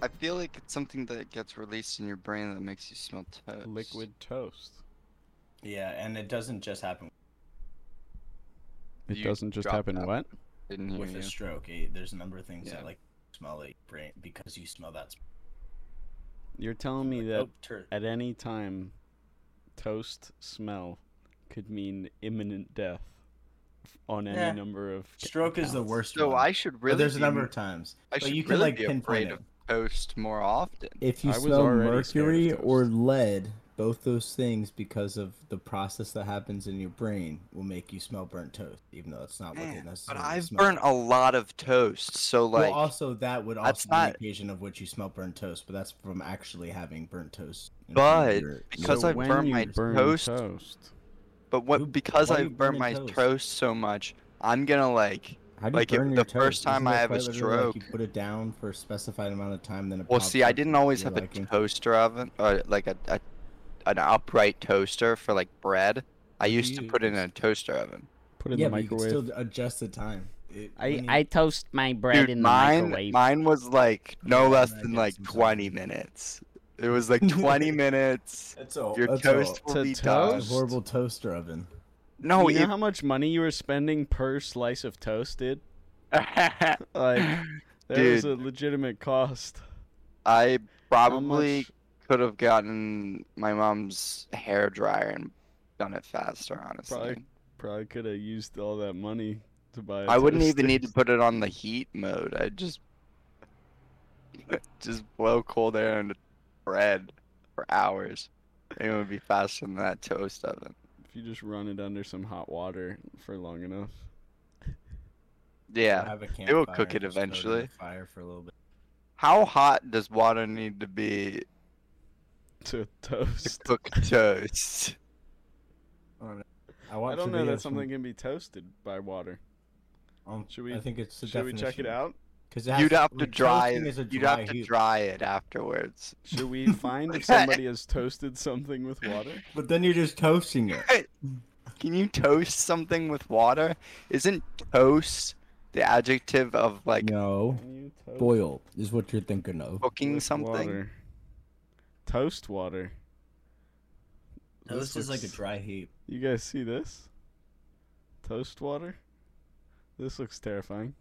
I feel like it's something that gets released in your brain that makes you smell toast. Liquid toast. Yeah, and it doesn't just happen It You doesn't just happen out. what? Didn't hear with you. a stroke. Eh, There's a number of things Yeah. that like smell like brain because you smell that. Smell. You're telling me that Oh, tur- at any time, toast smell could mean imminent death on any Yeah. number of ca- stroke is the counts. worst. So one. I should But really. there's a number of times. I but should you can, like, be pinpoint afraid it. of toast more often. If you I was smell already scared of mercury or lead, both those things, because of the process that happens in your brain, will make you smell burnt toast, even though it's not what it Man, but I've smells burnt a lot of toast, so like well, also that would also be not- an occasion of which you smell burnt toast, but that's from actually having burnt toast. But your- because so I when burnt you my burn toast- toast, but what Who- because why you I've burnt my toast? toast so much, I'm gonna like How do you like, if burn the your first time Isn't I have a quite literally like you put it down for a specified amount of time, then it Well, see, I didn't always your have a toaster oven or like a, a an upright toaster for like bread. I do used to put it in a toaster oven. put it in yeah, the but you can microwave. still adjust the time. It- I, you- I toast my bread Dude, in the mine microwave. mine was like no Yeah, less than like 20 something. minutes. It was like 20 minutes. That's a, Your that's toast a, will To be a done. toast? horrible toaster oven. No, you know how much money you were spending per slice of toast, dude? Like, There was a legitimate cost. I probably could have gotten my mom's hair dryer and done it faster. Honestly, Probably Probably could have used all that money to buy. a I wouldn't even need to put it on the heat mode. I'd just just blow cold air into bread for hours. It would be faster than that toast oven. If you just run it under some hot water for long enough. Yeah. It will cook it and just throw in the eventually. Fire for a little bit. How hot does water need to be To to toast. cook toast? I don't know. I, I don't know that something can be toasted by water. Um, Should we- I think it's the Should we check it out? 'Cause it You'd have to dry toasting it. is You'd dry have to heat. dry it afterwards. Should we find if somebody has toasted something with water? But then you're just toasting it. Can you toast something with water? Isn't toast the adjective of like no, Can boil is what you're thinking of. cooking with something? Water? Toast water. Toast is like a dry heat. You guys see this? Toast water? This looks terrifying.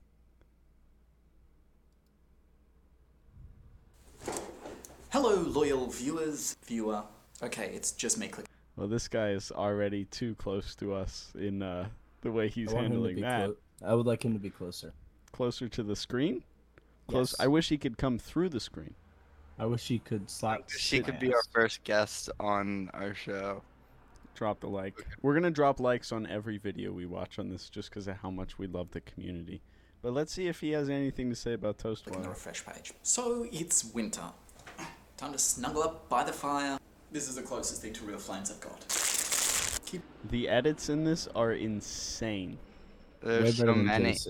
Hello, loyal viewers, viewer. Okay, it's just me clicking. Well, this guy is already too close to us in uh, the way he's I want him to handling be that. clo- I would like him to be closer. Closer to the screen? Close. Yes. I wish he could come through the screen. I wish he could slap. She could my be our first guest on our show. Drop the like. We're gonna drop likes on every video we watch on this, just because of how much we love the community. But let's see if he has anything to say about toast Clicking the water. refresh page. So it's winter. Time to snuggle up by the fire. This is the closest thing to real flames I've got. Keep The edits in this are insane. There's so many.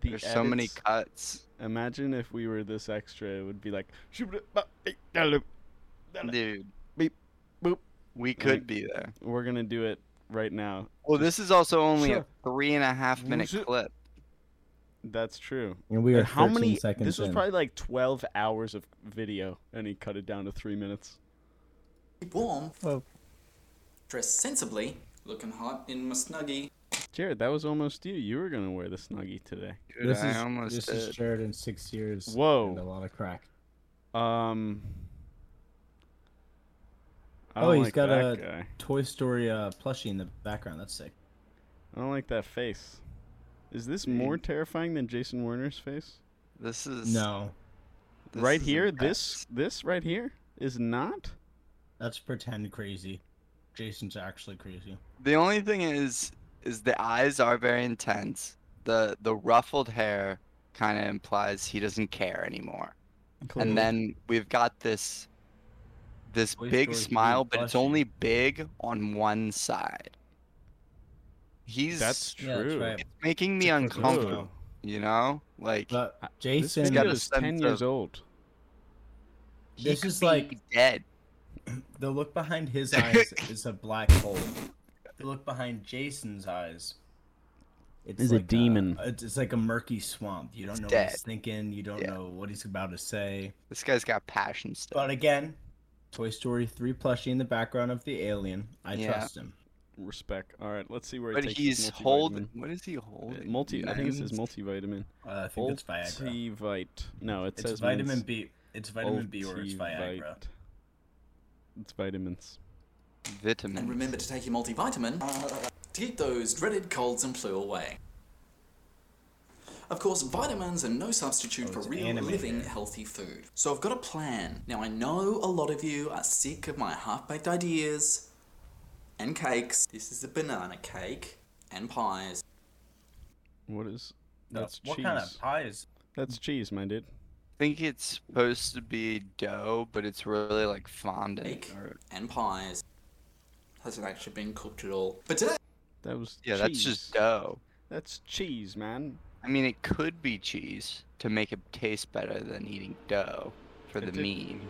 The There's so many cuts. Imagine if we were this extra, it would be like. Dude. Beep, boop. We could be there. We're gonna do it right now. Well, this is also only Sure. a three and a half minute clip. That's true. And we are And how 13 many? seconds This was in. probably like 12 hours of video, and he cut it down to three minutes. warm. Oh. Dress sensibly. Looking hot in my snuggie. Jarod, that was almost you. You were gonna wear the snuggie today. Dude, This I is almost this did. is Jarod in six years. Whoa. And a lot of crack. Um. Oh, don't he's like got a- guy. Toy Story uh, plushie in the background. That's sick. I don't like that face. Is this more terrifying than Jason Werner's face? This is No, this right is here, intense. this this right here is not. that's pretend crazy. Jason's actually crazy. The only thing is, is the eyes are very intense. The the ruffled hair kind of implies he doesn't care anymore. Clearly. And then we've got this this Toy big Story smile, but it's only big on one side. He's that's Yeah, that's true. right. it's making me It's uncomfortable. smile. You know, like But Jason, got is ten years of- old. this is like- dead. the look behind his eyes is a black hole. The look behind Jason's eyes It's Is a uh, demon. it's, it's like a murky swamp. You don't It's know what he's thinking. You don't Yeah. know what he's about to say. This guy's got passion stuff. But again, Toy Story 3 plushie in the background of the alien. I Yeah. trust him. Respect. All right, let's see where. But it takes he's holding. What is he Uh, holding? Multi. I think it says multivitamin. Uh, I think it's Viagra. Multivite. No, it It's says vitamin B. It's vitamin B or it's Viagra. Multivite. It's vitamins. Vitamins. And remember to take your multivitamin to keep those dreaded colds and flu away. Of course, vitamins are no substitute Oh, for real animated. living healthy food. So I've got a plan. Now I know a lot of you are sick of my half-baked ideas and cakes. This is a banana cake and pies. What is? No, That's what cheese. What kind of pies? That's cheese, my dude. I think it's supposed to be dough, but it's really like fondant. Cake Or, and pies. Hasn't actually been cooked at all. But today That was. yeah, that's just cheese. dough. That's cheese, man. I mean, it could be cheese to make it taste better than eating dough for It the did- meme.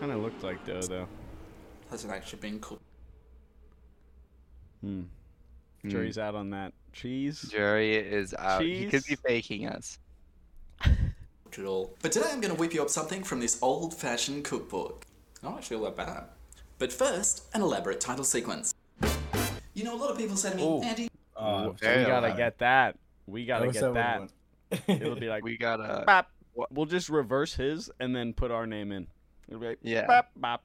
Kind of looked like dough, though. hasn't actually been cooked Hmm. Hmm. Jury's out on that. Cheese. Jerry is out. He could be Cheese? faking us. at all. But today I'm going to whip you up something from this old-fashioned cookbook. I'm not actually all that bad. But first, an elaborate title sequence. You know, a lot of people say to me, Ooh. Andy, Uh, we gotta loud. get that. We gotta What's get that that. It'll be like We gotta. bop. We'll just reverse his and then put our name in. It'll be like Yeah. bop bop.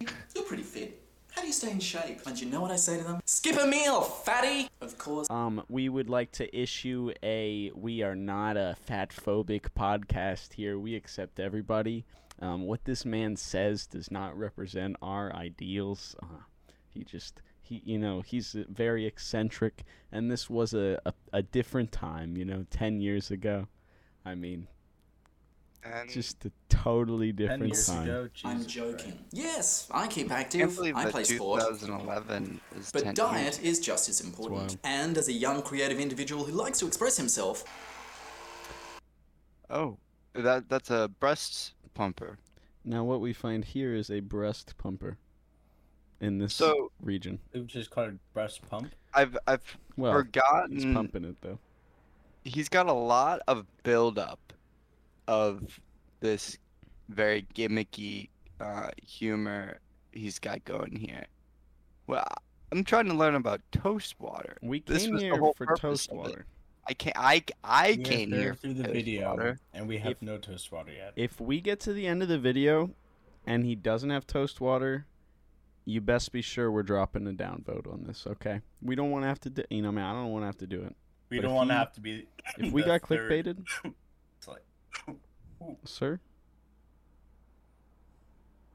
you're pretty fit. How do you stay in shape? And you know what I say to them? Skip a meal, fatty! Of course. Um, we would like to issue a we are not a fat phobic podcast here. We accept everybody. Um, what this man says does not represent our ideals. Uh, he just he you know he's very eccentric, and this was a, a a different time. You know, ten years ago. I mean, And just a totally Ten different years time. ago, I'm joking. Christ. Yes, I keep I can't active. believe I that play sport. 2011 is 10 But years. diet is just as important. wild. And as a young creative individual who likes to express himself, Oh, that that's a breast pumper. Now, what we find here is a breast pumper in this So region. It was just called breast pump. I've I've Well, forgotten. he's pumping it though. he's got a lot of buildup of this very gimmicky uh, humor he's got going here. Well, I'm trying to learn about toast water. We This came was the here whole for toast water. I can't. I I We came here through the video, water. and we have If- no toast water yet. If we get to the end of the video and he doesn't have toast water, you best be sure we're dropping a downvote on this, okay? We don't want to have to, do, you know, man, I don't want to have to do it. we but don't want to have to be. If we got third- clickbaited, It's like, sir,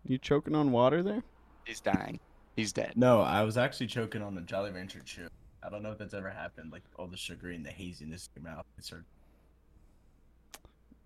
you choking on water there? He's dying. He's dead. no, I was actually choking on the Jolly Rancher chew. I don't know if that's ever happened. Like all the sugar and the haziness in your mouth. It's sort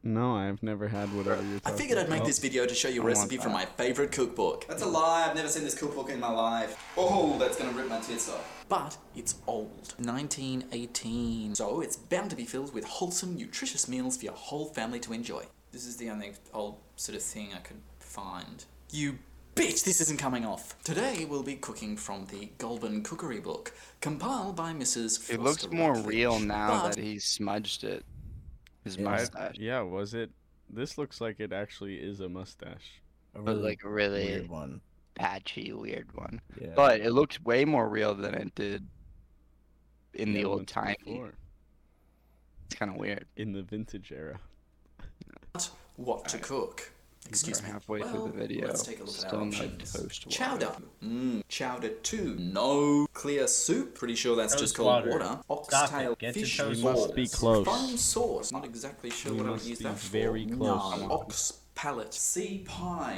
No, I've never had whatever you're I talking figured I'd make about. this video to show you a I want recipe from that. my favorite cookbook. That's a lie, I've never seen this cookbook in my life. Oh, that's gonna rip my tits off. But it's old. 1918. So it's bound to be filled with wholesome, nutritious meals for your whole family to enjoy. This is the only old sort of thing I could find. You bitch, this isn't coming off. Today we'll be cooking from the Goulburn Cookery Book, compiled by Mrs. It looks more Rutledge. real now But that he smudged it. His Yeah. mustache. Yeah, was it? This looks like it actually is a mustache. a But like really weird one. patchy, weird one. Yeah. But it looks way more real than it did in the old time. before, It's kind of weird. In the vintage era. what to cook. Excuse me. halfway through the video. Let's take a look at Still our no options. toast water. Chowder. Mmm, chowder two. No clear soup. Pretty sure that's just Toast called water. water. Oxtail it. Get to fish toast We must be close. Foam sauce. Not exactly sure We what I would use be that for. very close. No. Ox palate. Sea pie.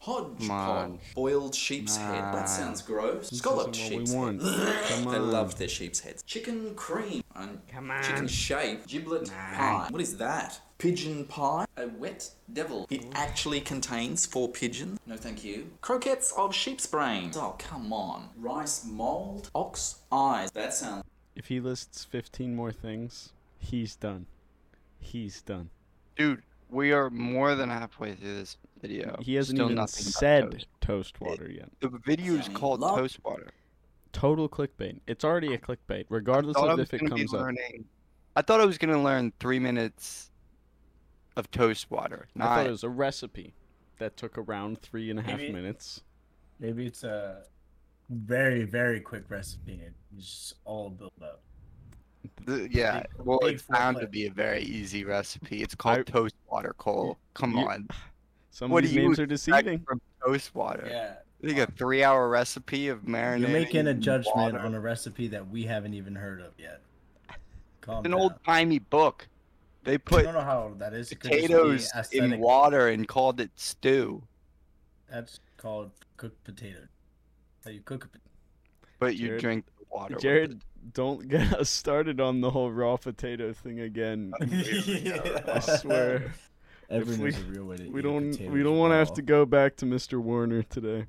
Hodgepodge. Come. Boiled sheep's head. That sounds gross. This Scalloped isn't what we sheep's want. head. Come They on. love their sheep's heads. Chicken cream. And Come Chicken on. shape. Giblet pie. What is that? Pigeon pie. A wet devil. It actually contains four pigeons. No, thank you. Croquettes of sheep's brains. Oh, come on. Rice mold. Ox eyes. That sounds. If he lists 15 more things, he's done. He's done. Dude, we are more than halfway through this video. He hasn't Still even said toast. toast water yet. The video is Yeah, I mean, called love- toast water. Total clickbait. It's already a clickbait, regardless thought I of was if it gonna be comes up. learning. I thought I was gonna learn three minutes of toast water. I thought it was a recipe that took around three and a half Maybe- minutes. Maybe it's a very very quick recipe. and It's just all built up. the, yeah. big- Well, big it's found to be a very easy recipe. It's called I- toast water, Cole. Come You- on. Some What of do these you names are expect deceiving. from toast water? Yeah. Like a three-hour recipe of marinating. You're making a judgment water. on a recipe that we haven't even heard of yet. Calm It's an down. old-timey book. They put I put don't know how old that is. It could just be potatoes in water and called it stew. That's called cooked potato. How you cook a potato. But you Jarod- drink water. Jarod, don't get us started on the whole raw potato thing again. I swear. Everyone we- knows a real way to We eat don't potato we don't want to have to go back to Mr. Warner today.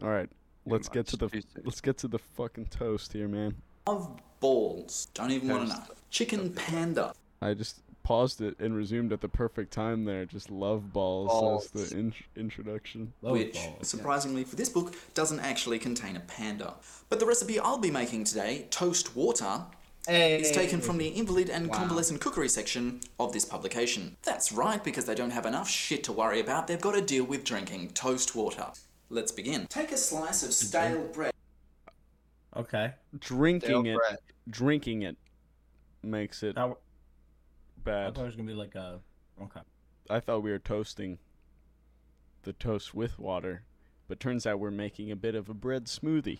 All right, let's get to the much, too soon. let's get to the fucking toast here, man. Of balls. Don't even want to know. Chicken panda. I just paused it and resumed at the perfect time there. Just love balls, as the in- introduction. Love which, balls. surprisingly for this book, doesn't actually contain a panda. But the recipe I'll be making today, toast water, is taken from the invalid and Wow. convalescent cookery section of this publication. That's right, because they don't have enough shit to worry about, they've got to deal with drinking toast water. Let's begin. Take a slice of stale mm-hmm. bread. Okay. Drinking Stale it, bread. drinking it makes it Now, I thought it was gonna be like a. Okay. I thought we were toasting the toast with water, but turns out we're making a bit of a bread smoothie.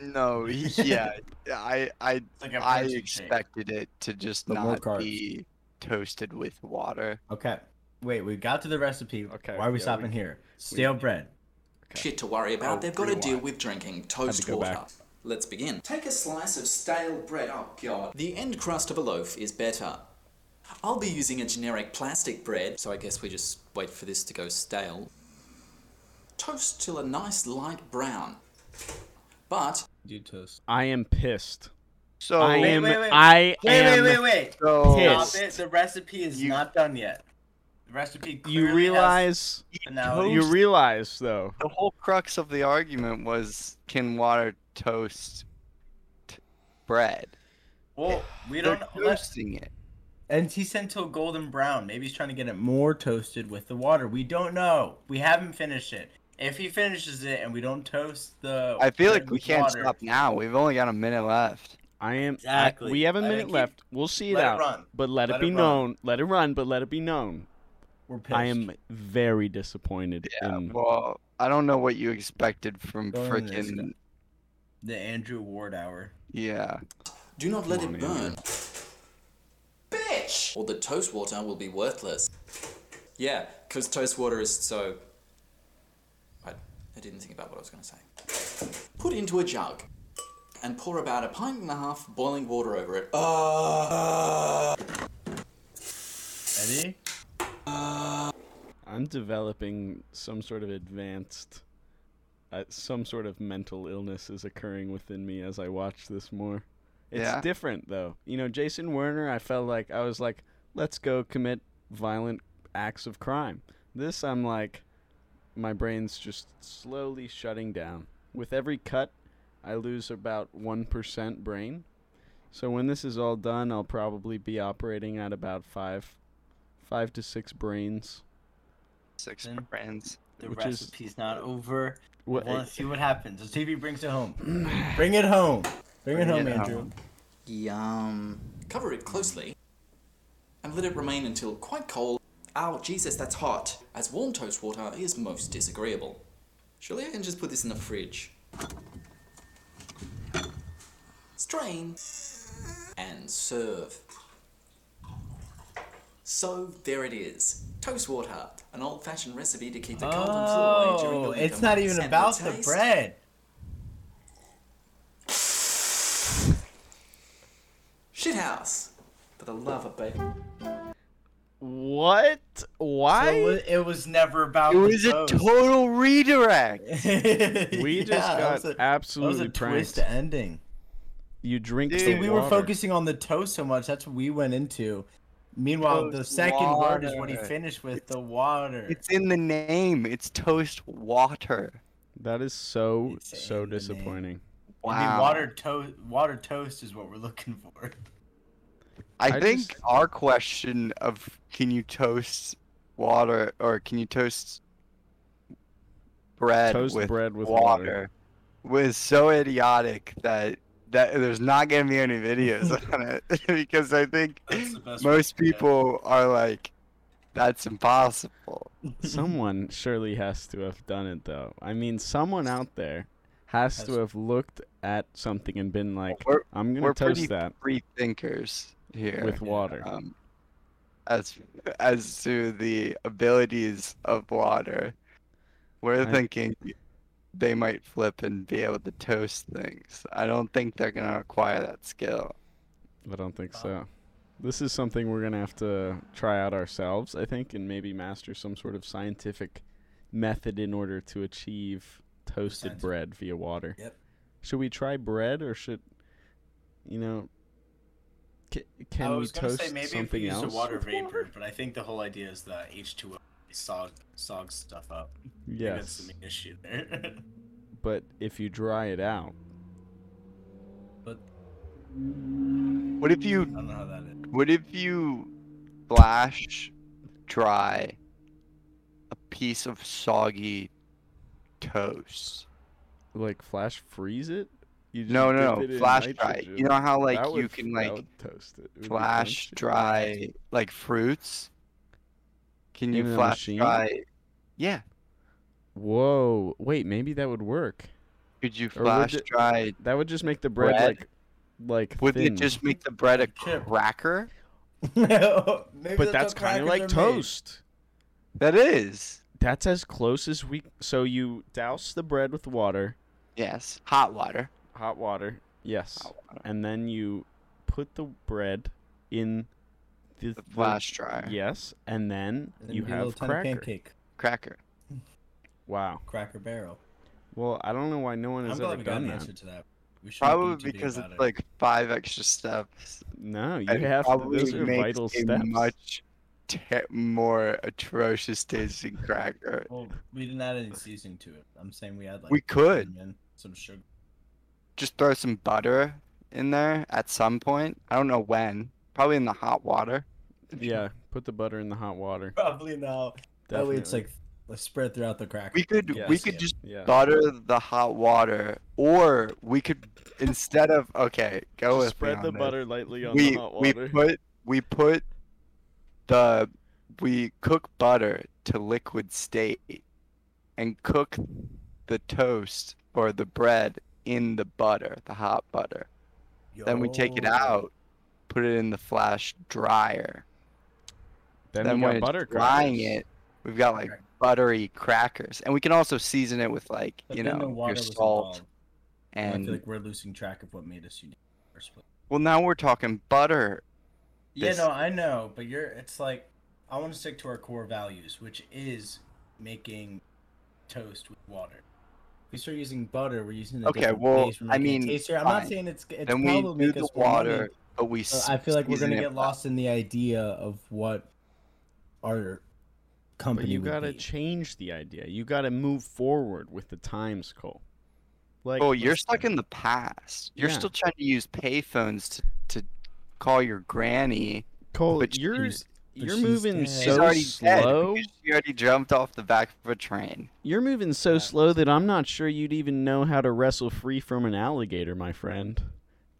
No, yeah, I I like a I protein shake. expected it to just But not be toasted with water. Okay. Wait, we got to the recipe. Okay, Why are we yeah, stopping we- here? Stale bread. Shit to worry about, Oh, they've got to deal with drinking toast go water. back. Let's begin. Take a slice of stale bread. Oh god. The end crust of a loaf is better. I'll be using a generic plastic bread, so I guess we just wait for this to go stale. Toast till a nice light brown. But Do toast. I am pissed. So I Wait, am. wait, wait. I Wait, am. wait, wait, wait. so Pissed. Stop it. The recipe is You- not done yet. The recipe. You clearly has realize. You realize though. the whole crux of the argument was can water toast t- bread? Well, we They're don't. Let, toasting it. And he sent to a golden brown. Maybe he's trying to get it more toasted with the water. We don't know. We haven't finished it. If he finishes it and we don't toast the, I feel like we can't water, stop now. We've only got a minute left. I am. I- Exactly. we have a Let minute keep- left. We'll see it let it out. run. But let, Let it be it known. Let it run. But let it be known. We're pissed. I am very disappointed Yeah. in. Well, I don't know what you expected from Go freaking the Andrew Ward hour. yeah. do not let Come it on, burn. Bitch! Or the toast water will be worthless. Yeah, because toast water is so. I, I didn't think about what I was going to say. Put into a jug and pour about a pint and a half boiling water over it. Uh, Ready? I'm developing some sort of advanced. Uh, some sort of mental illness is occurring within me as I watch this more. It's Yeah. different though. You know, Jason Werner, I felt like I was like, let's go commit violent acts of crime. This I'm like my brain's just slowly shutting down. With every cut, I lose about 1% brain. So when this is all done, I'll probably be operating at about 5 5 to 6 brains. Six Then- brands. The Which is- recipe's not over. What I want to see what happens. Let's see if he brings it home. Bring it home. Bring, it Bring home, it Andrew. home. Yum. Cover it closely and let it remain until quite cold. Ow, Jesus, that's hot. As warm toast water is most disagreeable. Surely I can just put this in the fridge. Strain and serve. So there it is. Toast water, an old-fashioned recipe to keep the cold and flu away during the Oh, winter it's not even And about the taste? bread. Shithouse. For the love of bacon. What? Why? So it, it was never about It the was a total redirect. we just Yeah, that got was a- That was absolutely a pranked. twist ending. You drink Dude, the See, we were focusing on the toast so much. That's what we went into. Meanwhile, the Toast second word is what he finished with the water. It's in the name. It's toast water. That is so It's so in the name. disappointing. Wow. water toast. Water toast is what we're looking for. I, I think just- our question of can you toast water or can you toast bread Toast with bread with water, water. was so idiotic that that there's not gonna be any videos on it because I think That's the best most way to people are like, that's impossible. Someone surely has to have done it though. I mean, someone out there has to have looked at something and been like, We're "I'm gonna we're toast pretty that free thinkers here. with water." um, as as to the abilities of water, we're I- thinking they might flip and be able to toast things. I don't think they're gonna acquire that skill. I don't think so. This is something we're gonna have to try out ourselves, I think, and maybe master some sort of scientific method in order to achieve toasted Scientific. bread via water. Yep. Should we try bread, or should, you know, ca- can I we was gonna toast say maybe if we something use else? a water with vapor, but I think the whole idea is the H2O sog sog stuff up. I think That's the main issue there. but if you dry it out, But What if you I don't know how that is. what if you flash dry a piece of soggy toast? like flash freeze it. You just No, no, no. Flash dry. You know how like That you would- can like toast it. It flash dry like fruits? Can you In flash dry? Yeah. Whoa! Wait, maybe that would work. Could you flash it- dry? That would just make the bread, Bread? like, like Would thin. it just make the bread a Chip. cracker? Maybe But that's kind of like toast. That is. That's as close as we. So you douse the bread with water, Yes. Hot water. hot water. Yes, Hot water. and then you put the bread in the, The flash dryer. Yes, and then And then you be a little have tiny cracker. pancake, Cracker. Wow. Cracker Barrel. Well, I don't know why no one I'm has ever we got done an that. answer to that. We Probably because it's it. like five extra steps. No, you and have to. probably Those are vital a steps. much te- more atrocious tasting cracker. Well, we didn't add any seasoning to it. I'm saying we had like We could. cinnamon, some sugar. Just throw some butter in there at some point. I don't know when. Probably in the hot water. Yeah, put the butter in the hot water. Probably now. That way it's like like spread throughout the cracker. We could we could yeah. just Yeah. butter the hot water, or we could instead of okay, go Just with me spread on the this. butter lightly on we the hot water. we water. put we put the we cook butter to liquid state and cook the toast or the bread in the butter, the hot butter. Then we take it out, put it in the flash dryer. then, then we when got it's butter drying crackers. it, we've got like Crack- buttery crackers, and we can also season it with like But you know your salt involved, and I feel like we're losing track of what made us unique. in the first place. well now we're talking butter. Yeah, no, I know, but you're. It's like I want to stick to our core values, which is making toast with water. If we start using butter, we're using a Okay, well, I mean, tastier. I'm fine. not saying it's it's Then we probably do make the us money, water, but we. but I feel like we're gonna get lost in the idea of what our company But you would gotta be. change the idea. You gotta move forward with the times, Cole. Like, Oh, you're stuck in the past. You're Yeah. still trying to use payphones to, to call your granny. Cole. but You're she's- you're she's moving dead. She's so already slow. because she already jumped off the back of a train. You're moving so Yeah. slow that I'm not sure you'd even know how to wrestle free from an alligator, my friend.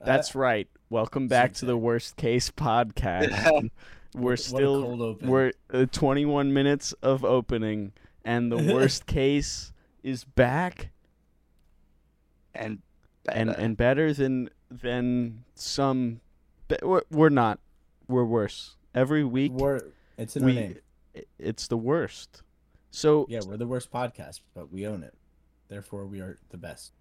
That's right. Welcome back to the worst case podcast. We're What still we're uh, 21 minutes of opening, and the worst case is back And and and better than than some. Be- we're, we're not. We're worse every week. We're, it's in we our name. it's the worst. So Yeah, we're the worst podcast, but we own it. Therefore, we are the best.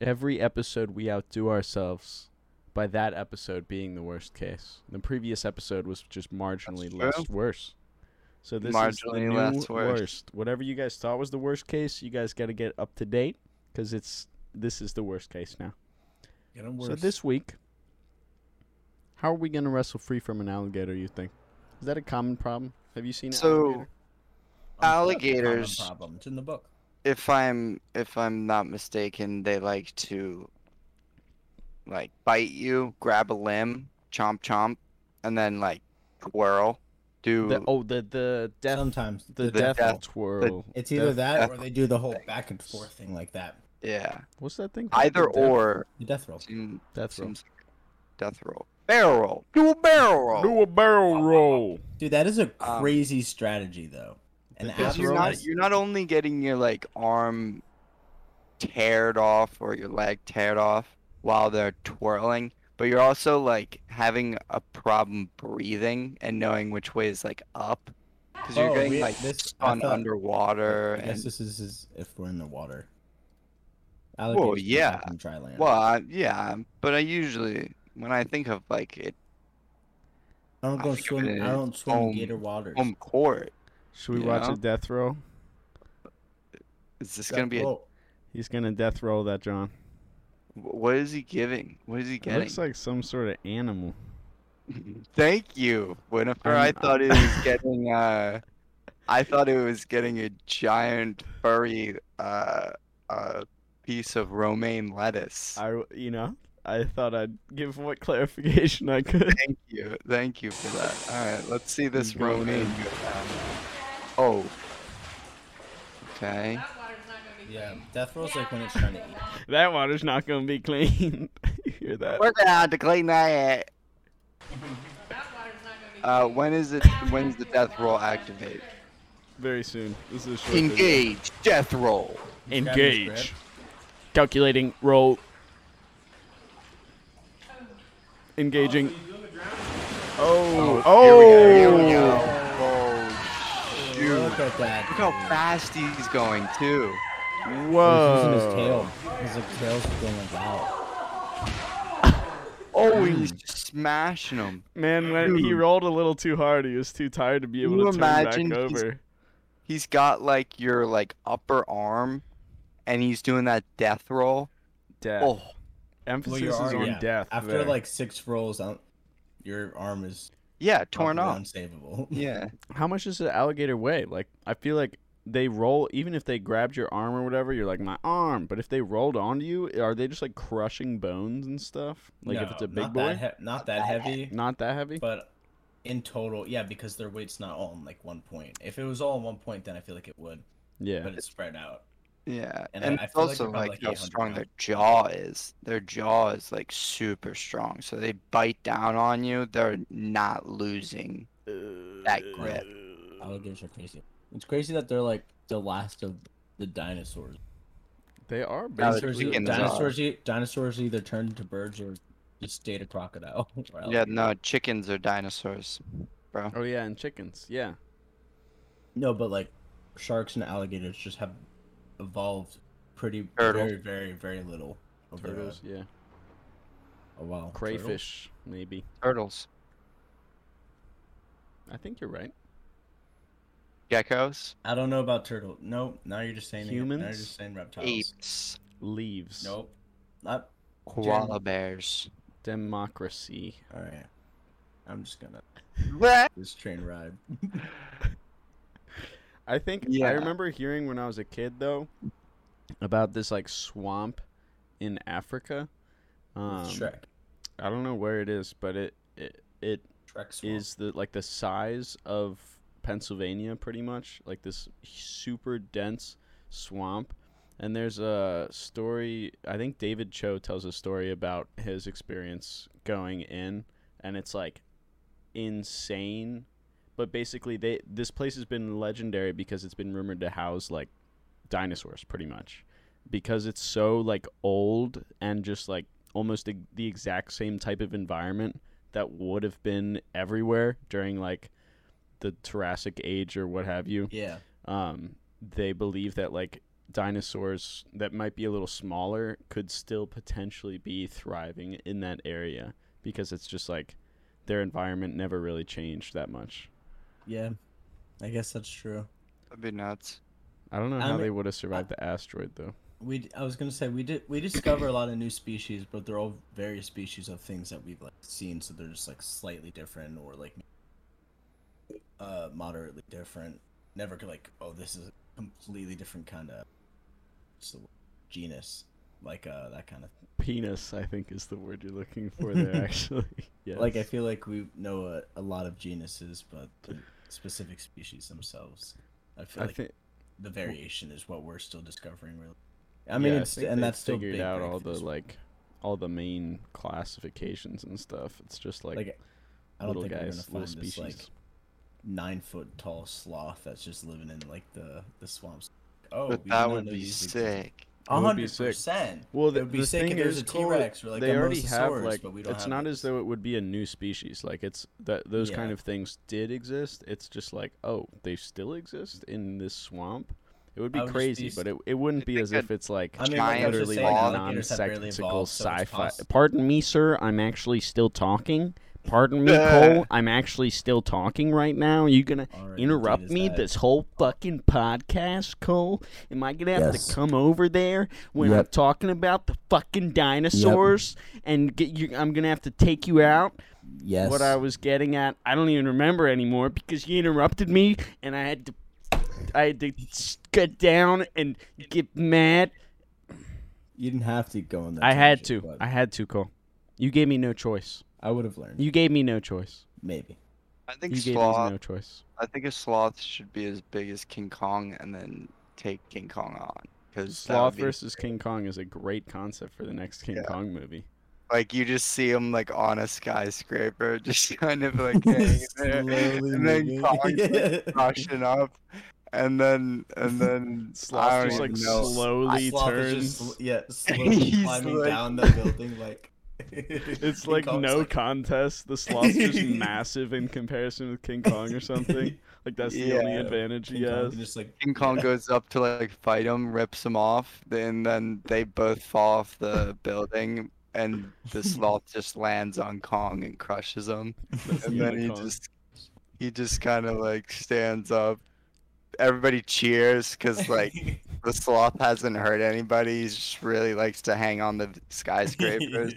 every episode we outdo ourselves by that episode being the worst case. The previous episode was just marginally less worse. So this is the new less worse. worst. Whatever you guys thought was the worst case, you guys got to get up to date because it's this is the worst case now. Getting worse. So this week, how are we gonna wrestle free from an alligator? You think? Is that a common problem? Have you seen an So, alligator? alligators- Problem. It's in the book. if I'm if I'm not mistaken, they like to like bite you, grab a limb, chomp chomp, and then like twirl. Do The, oh, the the death Sometimes the, the death, death- twirl. it's either Death- that or they do the whole back and forth thing like that. yeah, What's that thing? called? either The death- or The death roll. seem, Death roll. seems like death roll. Barrel roll. Do a barrel roll. Do a barrel roll. Dude, that is a Um, crazy strategy though. And Because Because you're not you're not only getting your like arm teared off or your leg teared off while they're twirling, but you're also like having a problem breathing and knowing which way is like up because you're Oh, getting we- like this- I spun thought- underwater I guess and this is, is if we're in the water. Well, Alligators come yeah. back From dry land. well I, yeah, but I usually when I think of like it I don't go think of swim. I don't swim in home- gator waters. home court, Should we You watch know? a death roll? is this Death gonna be a. He's gonna death roll that John. what is he giving? What is he It getting? looks like some sort of animal. Thank you, Winifred. I thought it was getting uh I thought it was getting a giant furry uh uh piece of romaine lettuce. I, you know, I thought I'd give what clarification I could. Thank you. Thank you for that. Alright, let's see this Go romaine ahead. go down. Oh. Okay. Yeah, death roll's like when it's trying to eat. That water's not gonna be clean. you hear that? We're gonna have to clean that. Uh when is it when is the death roll activate? Very soon. This is a short video. Engage death roll. Engage. Calculating roll. Engaging. Oh, oh, oh Here we go. Oh shoot. Look at that. Look how fast he's going too. Oh, he's using his Whoa. tail. His like, tail's going like that. Oh, he's smashing him. Man, when he rolled a little too hard, he was too tired to be able you to turn back imagine he's- over. He's got like your like upper arm, and he's doing that death roll. Death. Oh, Emphasis your is on yeah. death. After there. like six rolls, out, your arm is yeah, torn off. unsavable. Yeah, How much does an alligator weigh? Like, I feel like they roll, even if they grabbed your arm or whatever, you're like, my arm. But if they rolled onto you, are they just like crushing bones and stuff? Like, if it's a big not boy? that he- not that heavy, Not that heavy? but in total, yeah, because their weight's not all in like one point. If it was all in one point, then I feel like it would, yeah. but it's spread out. Yeah, And and, I- I it's also like like, how 800 strong their jaw is. Their jaw is like super strong, so they bite down on you. They're not losing that grip. Alligators are crazy. It's crazy that they're like the last of the dinosaurs. They are Dinosaurs, basically. e- dinosaurs, e- dinosaurs either turned into birds or just stayed a crocodile. Yeah, no, chickens are dinosaurs, bro. Oh, yeah, and chickens. Yeah. No, but like sharks and alligators just have evolved pretty Turtle. very, very, very little over a- Turtles, yeah. a while. Turtle? Crayfish, maybe. Turtles, I think you're right. geckos, I don't know about turtle. Nope. Now you're just saying it. Now you're Humans? just saying reptiles. apes, Leaves. Nope. Not. koala bears. Democracy. All right. I'm just gonna What? this train ride. I think I remember hearing when I was a kid though about this like swamp in Africa. Um, Shrek. I don't know where it is, but it it, it is the like the size of Pennsylvania pretty much, like this super dense swamp. And there's a story, I think David Cho tells a story about his experience going in and it's like insane. But basically they this place has been legendary because it's been rumored to house like dinosaurs pretty much. Because it's so like old and just like almost the, the exact same type of environment that would have been everywhere during like the Jurassic age or what have you. Yeah. Um, they believe that like dinosaurs that might be a little smaller could still potentially be thriving in that area because it's just like their environment never really changed that much. Yeah. I guess that's true. That'd be nuts. I don't know I how mean- they would have survived the asteroid though. We d- I was gonna say we did we discover a lot of new species, but they're all various species of things that we've like seen, so they're just like slightly different or like uh moderately different. Never like oh this is a completely different kind of genus. Like uh that kind of. Penis, I think, is the word you're looking for there. Actually, yes. Like I feel like we know a, a lot of genuses, but the specific species themselves, I feel I like think the variation is what we're still discovering. Really, I mean, yeah, I it's think and that's still figured big out all the breakthroughs. like all the main classifications and stuff. It's just like, like I don't little think guys, we're gonna find species. this like nine foot tall sloth that's just living in like the the swamps. Oh, but we that did not would be these existed. sick. A It would be hundred sick. percent. Well, It the, would be the sick thing if there's is, a Cole, T-Rex or like they a already have Mosasaurus, like but we don't it's have not this. as though it would be a new species. Like it's that those kind of things did exist. It's just like oh, they still exist in this swamp. It would be would crazy, be but it, it wouldn't be as if it's like I mean, like I was just literally saying, like alligators have barely nonsensical evolved, so it's sci-fi. poss- Pardon me, sir. I'm actually still talking. Pardon me. Cole. I'm actually still talking right now. Are you gonna Already interrupt me that. this whole fucking podcast, Cole? Am I gonna have Yes. to come over there when I'm talking about the fucking dinosaurs and get you? I'm gonna have to take you out. Yes. What I was getting at, I don't even remember anymore because you interrupted me and I had to, I had to s- get down and get mad. You didn't have to go on that. I had to. but I had to, Cole. You gave me no choice. I would have learned. You gave me no choice. Maybe. I think You gave me sloth. no choice. I think a sloth should be as big as King Kong, and then take King Kong on. Because Sloth versus King Kong is a great concept for the next King Yeah. Kong movie. like you just see him like on a skyscraper, just kind of like hanging there, and then Kong like, rushing up, and then and then Sloth just like know. slowly Sloth is turns. just, yeah, slowly climbing like- down the building like. It's like Kong's no contest. The sloth's just massive in comparison with King Kong or something. Like that's the only Yeah. advantage he Kong has. just like King Kong goes up to like fight him, rips him off, then then they both fall off the building, and the sloth just lands on Kong and crushes him, That's and the then he Kong. just he just kind of like stands up. Everybody cheers because like the sloth hasn't hurt anybody. He just really likes to hang on the skyscrapers.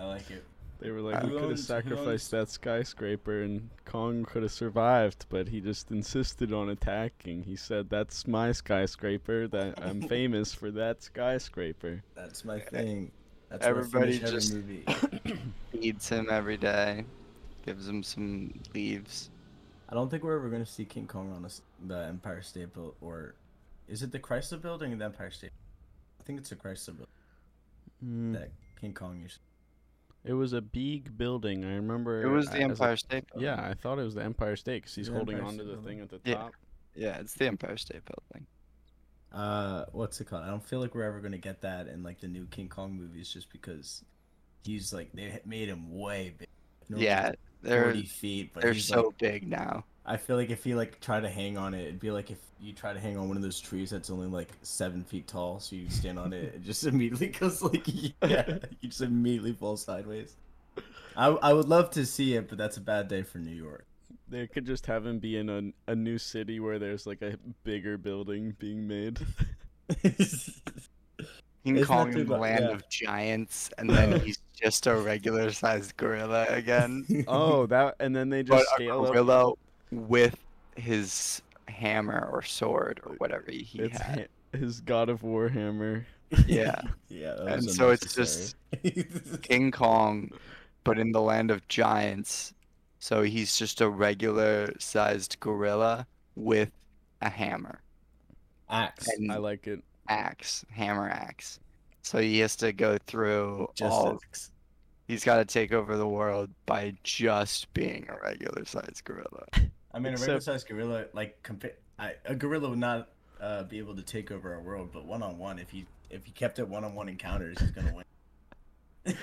I like it. They were like, Who we could have sacrificed that skyscraper and Kong could have survived, but he just insisted on attacking. He said, "That's my skyscraper. That I'm famous for that skyscraper." That's my thing. That's Everybody where just- every movie. Feeds him every day, gives him some leaves. I don't think we're ever gonna see King Kong on this, the Empire State Building, or is it the Chrysler Building or the Empire State? I think it's the Chrysler Building Hmm. that King Kong used. It was a big building. I remember. It was the as a- Empire State Building. Yeah, I thought it was the Empire State because he's The holding Empire onto State the Building. thing at the Yeah. top. Yeah, it's the Empire State Building. Uh, what's it called? I don't feel like we're ever gonna get that in like the new King Kong movies, just because he's like they made him way big. No, Yeah, they're forty feet, but they're so like, big now. I feel like if you like try to hang on it, it'd be like if you try to hang on one of those trees that's only like seven feet tall, so you stand on it, it just immediately goes like yeah, you just immediately fall sideways. I I would love to see it, but that's a bad day for New York. They could just have him be in a, a new city where there's like a bigger building being made. King It's not Kong too the bad, land yeah. of giants, and then he's just a regular sized gorilla again. oh, that and then they but just a scale up. Gorilla with his hammer or sword or whatever he It's had. ha- his God of War hammer. Yeah, yeah, that and so it's just. King Kong, but in the land of giants. So he's just a regular sized gorilla with a hammer, axe. and I like it. axe, hammer axe. So he has to go through Just all. axe. He's got to take over the world by just being a regular sized gorilla. I mean, a regular sized gorilla, like compa- I, a gorilla would not uh, be able to take over our world, but one on one, if he if he kept it one on one encounters, he's gonna win.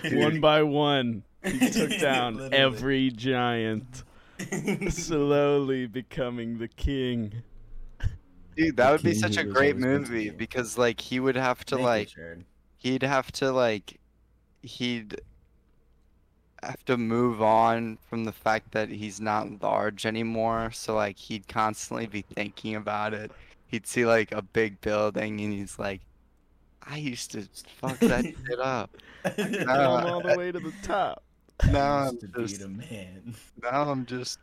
One by one, he took down every giant, slowly becoming the king. Dude, that The would be such a great always meant to movie because like he would have to Thank like Jarod. he'd have to like he'd have to move on from the fact that he's not large anymore so like he'd constantly be thinking about it he'd see like a big building and he's like i used to fuck that shit up Come Uh, all the way to the top. now i'm to just a man. now i'm just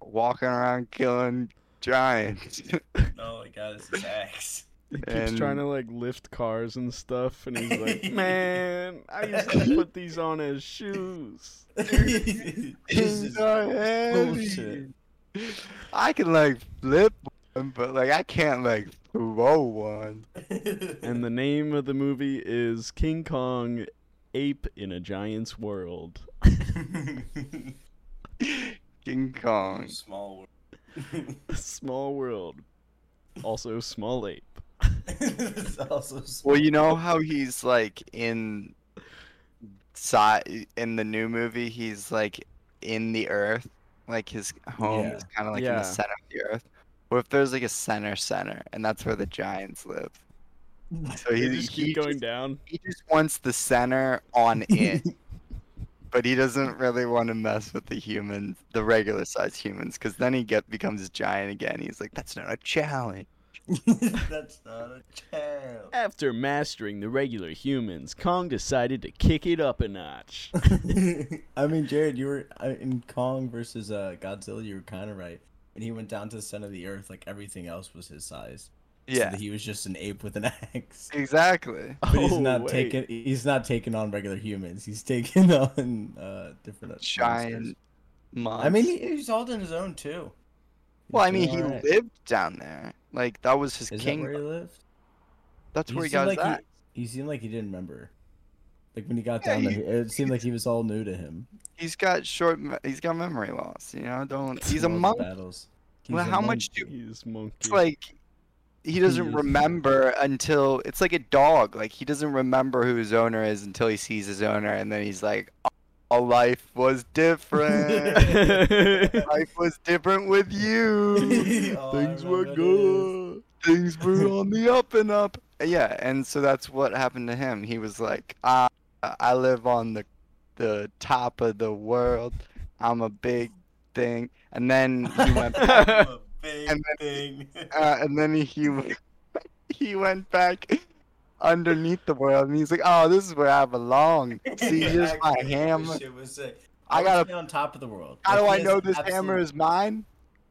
walking around killing giants oh my god, this is axe. He keeps And- trying to like lift cars and stuff, and he's like, "Man, I used to put these on as shoes." Things Jesus. are heavy. I can like flip one, but like I can't like throw one. And the name of the movie is King Kong, Ape in a Giant's World. King Kong. Small. World. small world, also small ape. It's also Well, you know how he's like in side in the new movie. He's like in the Earth, like his home Yeah. is kind of like in the center of the Earth. What if there's like a center center, and that's where the giants live? So he, just he keep going just- down. he just wants the center on it, but he doesn't really want to mess with the humans, the regular size humans, because then he get becomes giant again. He's like, that's not a challenge. That's not a child. After mastering the regular humans, Kong decided to kick it up a notch. I mean, Jarod, you were in Kong versus uh, Godzilla. You were kind of right. When he went down to the center of the earth, like everything else was his size. Yeah, that he was just an ape with an axe. exactly. But he's Oh, not wait. taking. He's not taking on regular humans. He's taking on uh, different monsters. Giant. I mean, he, he's all on his own too. Well, I mean, he alright. lived down there. Like that was his Is that king. where he lived? That's where he got his like axe. he, he seemed like he didn't remember. Like when he got Yeah, down he- there, it seemed like he was all new to him. He's got short. He's got memory loss. You know, don't. He's a All monk. Battles. He's Well, a how monk. much do He's monkey. It's like he doesn't is. remember until it's like a dog. Like he doesn't remember who his owner is until he sees his owner, and then he's like, "All life was different. life was different with you. Oh, Things were good. Things were on the up and up." Yeah, and so that's what happened to him. He was like, "I, I live on the, the top of the world. I'm a big thing." And then he went back A big And thing. uh, and then he he went back underneath the world, and he's like, "Oh, this is where I belong. See, here's my hammer. this was. I I gotta- gotta on top of the world. How do I know has this hammer is mine?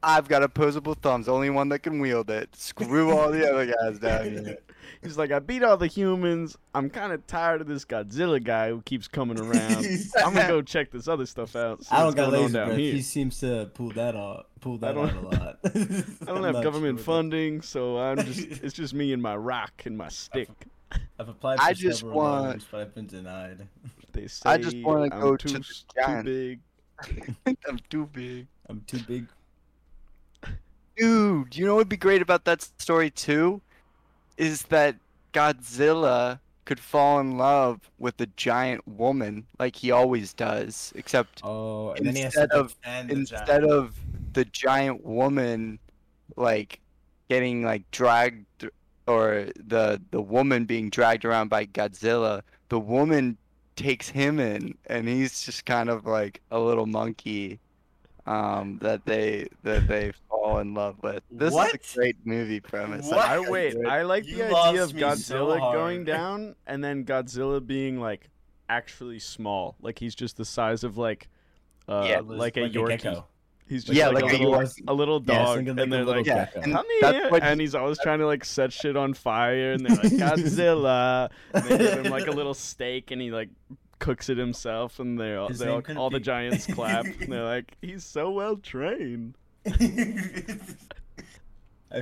I've got opposable thumbs, only one that can wield it. Screw all the other guys down here." He's like, I beat all the humans. I'm kind of tired of this Godzilla guy who keeps coming around. I'm gonna go check this other stuff out. I don't got going laser down here. He seems to pull that off. Pull that don't- out a lot. I don't have government funding, so I'm just it's just me and my rock and my stick. I've applied for I just several want- loans, but I've been denied. They say I just wanna go too, to too giant. big. I'm too big. I'm too big. Dude, you know what would be great about that story too? Is that Godzilla could fall in love with a giant woman like he always does, except Oh, and then he has to Instead of- defend the instead of the giant woman like getting like dragged or the the woman being dragged around by Godzilla, the woman takes him in and he's just kind of like a little monkey um that they that they fall in love with. This What? is a great movie premise. What? I wait. I like You the idea of me so Godzilla going down and then Godzilla being like actually small, like he's just the size of like uh Yeah, like a Yorkie. gecko. He's just Yeah, like, like a a little, Yorkie. a little Yeah, I was dog, thinking and like a they're little like, Yeah, gecko. and Come here, and he's always trying to like set shit on fire, and they're like Godzilla. and they give him like a little steak, and he like cooks it himself, and they all, His they name all, couldn't the giants clap, and they're like, he's so well trained. I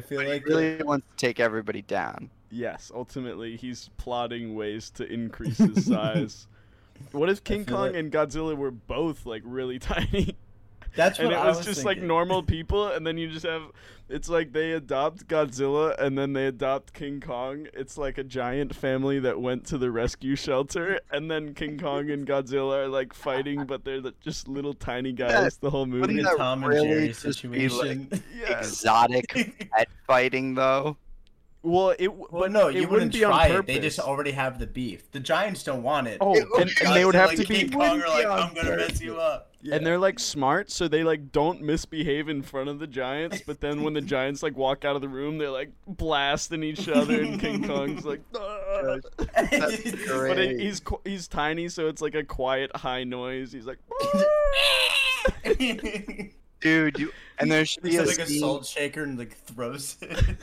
feel But he like really uh, wants to take everybody down. Yes, ultimately he's plotting ways to increase his size. What if King Kong like- and Godzilla were both like really tiny? That's what and it I was, was just like normal people and then you just have it's like they adopt Godzilla and then they adopt King Kong. It's like a giant family that went to the rescue shelter and then King Kong and Godzilla are like fighting but they're the- just little tiny guys the whole movie. Like a that Tom and Jerry just be, like, situation. Yes. Exotic pet fighting though. Well, it Well, but no, it you wouldn't wouldn't be on try it. purpose. They just already have the beef. The Giants don't want it. Oh, It and, and they would have to be King Kong are like, I'm gonna mess you up. And they're like smart, so they like don't misbehave in front of the giants. But then when the giants like walk out of the room, they're like blasting each other, and King Kong's like, "Ah." That's but it, he's he's tiny, so it's like a quiet high noise. He's like, Dude, you and there should be a like a salt shaker and like throws it.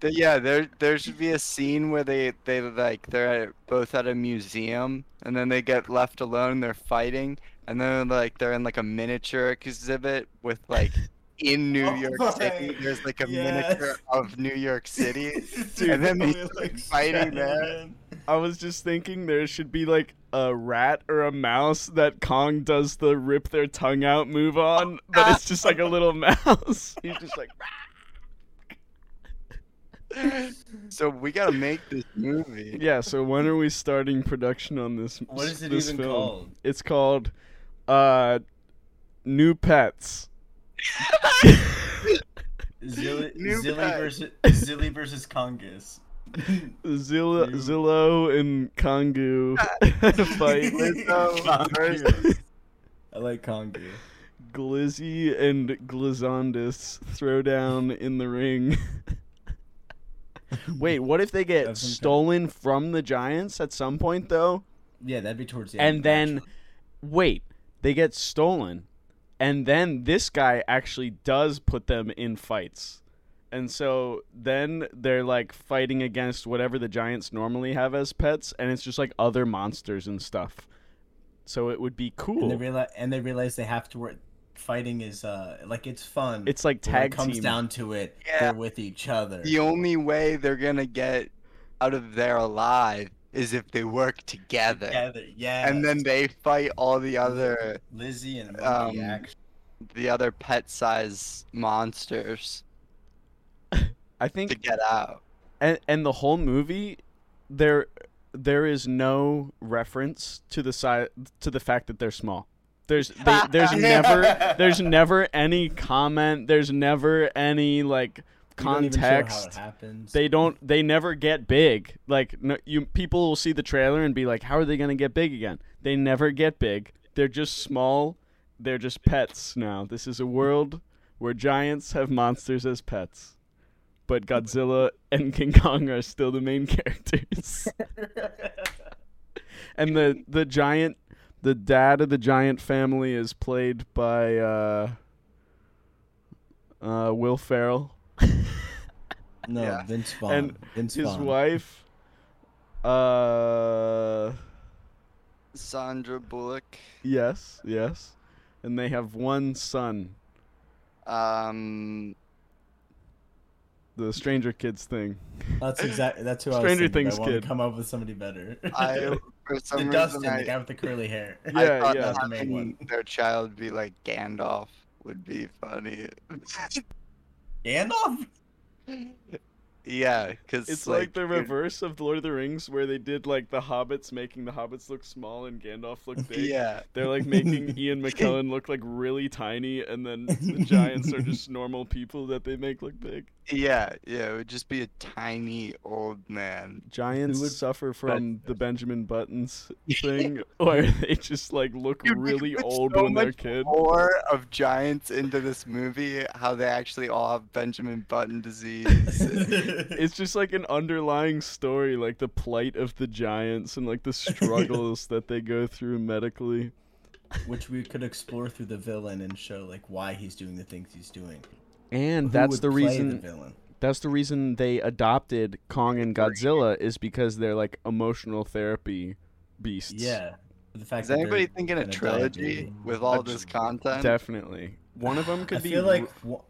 The- yeah, there there should be a scene where they they like they're at, both at a museum and then they get left alone. They're fighting and then like they're in like a miniature exhibit with like in New Oh York my- City. There's like a miniature of New York City. Dude, and then they really, start fighting there. I was just thinking there should be like a rat or a mouse that Kong does the rip their tongue out move on, but it's just like a little mouse. He's just like so we gotta make this movie. Yeah, so when are we starting production on this What is it this even film? called? It's called uh New Pets. Zilly, New Zilly pet. versus Zilly versus Congus. Zilla, New- Zillow and Kongu fight. Lizzo versus- I like Kongu. Glizzy and Glizondus throw down in the ring. Wait, what if they get That's some stolen from the Giants at some point though? Yeah, that'd be towards the end. And then wait, they get stolen. And then this guy actually does put them in fights. And so then they're like fighting against whatever the Giants normally have as pets and it's just like other monsters and stuff. So it would be and cool. they realize and they realize they have to work. Fighting is uh like it's fun. It's like but when tag it comes team. down to it, Yeah. they're with each other. the only way they're gonna get out of there alive is if they work together. Together, yeah. And then they fight all the other Lizzie and Um, the other pet size monsters I think to get out. and and the whole movie there there is no reference to the size to the fact that they're small there's they, there's never there's never any comment. There's never any like You don't even how it context. they don't they never get big. Like no, you people will see the trailer and be like how are they going to get big again? They never get big. They're just small. They're just pets now. This is a world where giants have monsters as pets. But Godzilla and King Kong are still the main characters. And the the giant the dad of the giant family is played by uh uh Will Ferrell no, Yeah. Vince Vaughn. And Vince his Vaughn. wife uh Sandra Bullock. yes yes and they have one son Um, the stranger kids thing That's exactly that's who I Stranger was thinking. Things I wanted kid. to come up with somebody better. I for some The reason Dustin, I, the guy with the curly hair. I Yeah, thought yeah. The main one. their child be like Gandalf would be funny. Gandalf? yeah, because it's like, the reverse of Lord of the Rings where they did like the hobbits making the hobbits look small and Gandalf look big Yeah, they're like making Ian McKellen look like really tiny and then the giants are just normal people that they make look big yeah, yeah. It would just be a tiny old man. Giants would- suffer from the Benjamin Buttons thing, or they just like look Dude, really old so when they're kids. More of giants into this movie, how they actually all have Benjamin Button disease. It's just like an underlying story, like the plight of the giants and like the struggles that they go through medically. Which we could explore through the villain and show like why he's doing the things he's doing. And Who that's the reason. The villain. That's the reason they adopted Kong and Godzilla is because they're like emotional therapy beasts. Yeah. The fact Is that anybody thinking a trilogy with all A this content? definitely. One of them could I be. feel like r-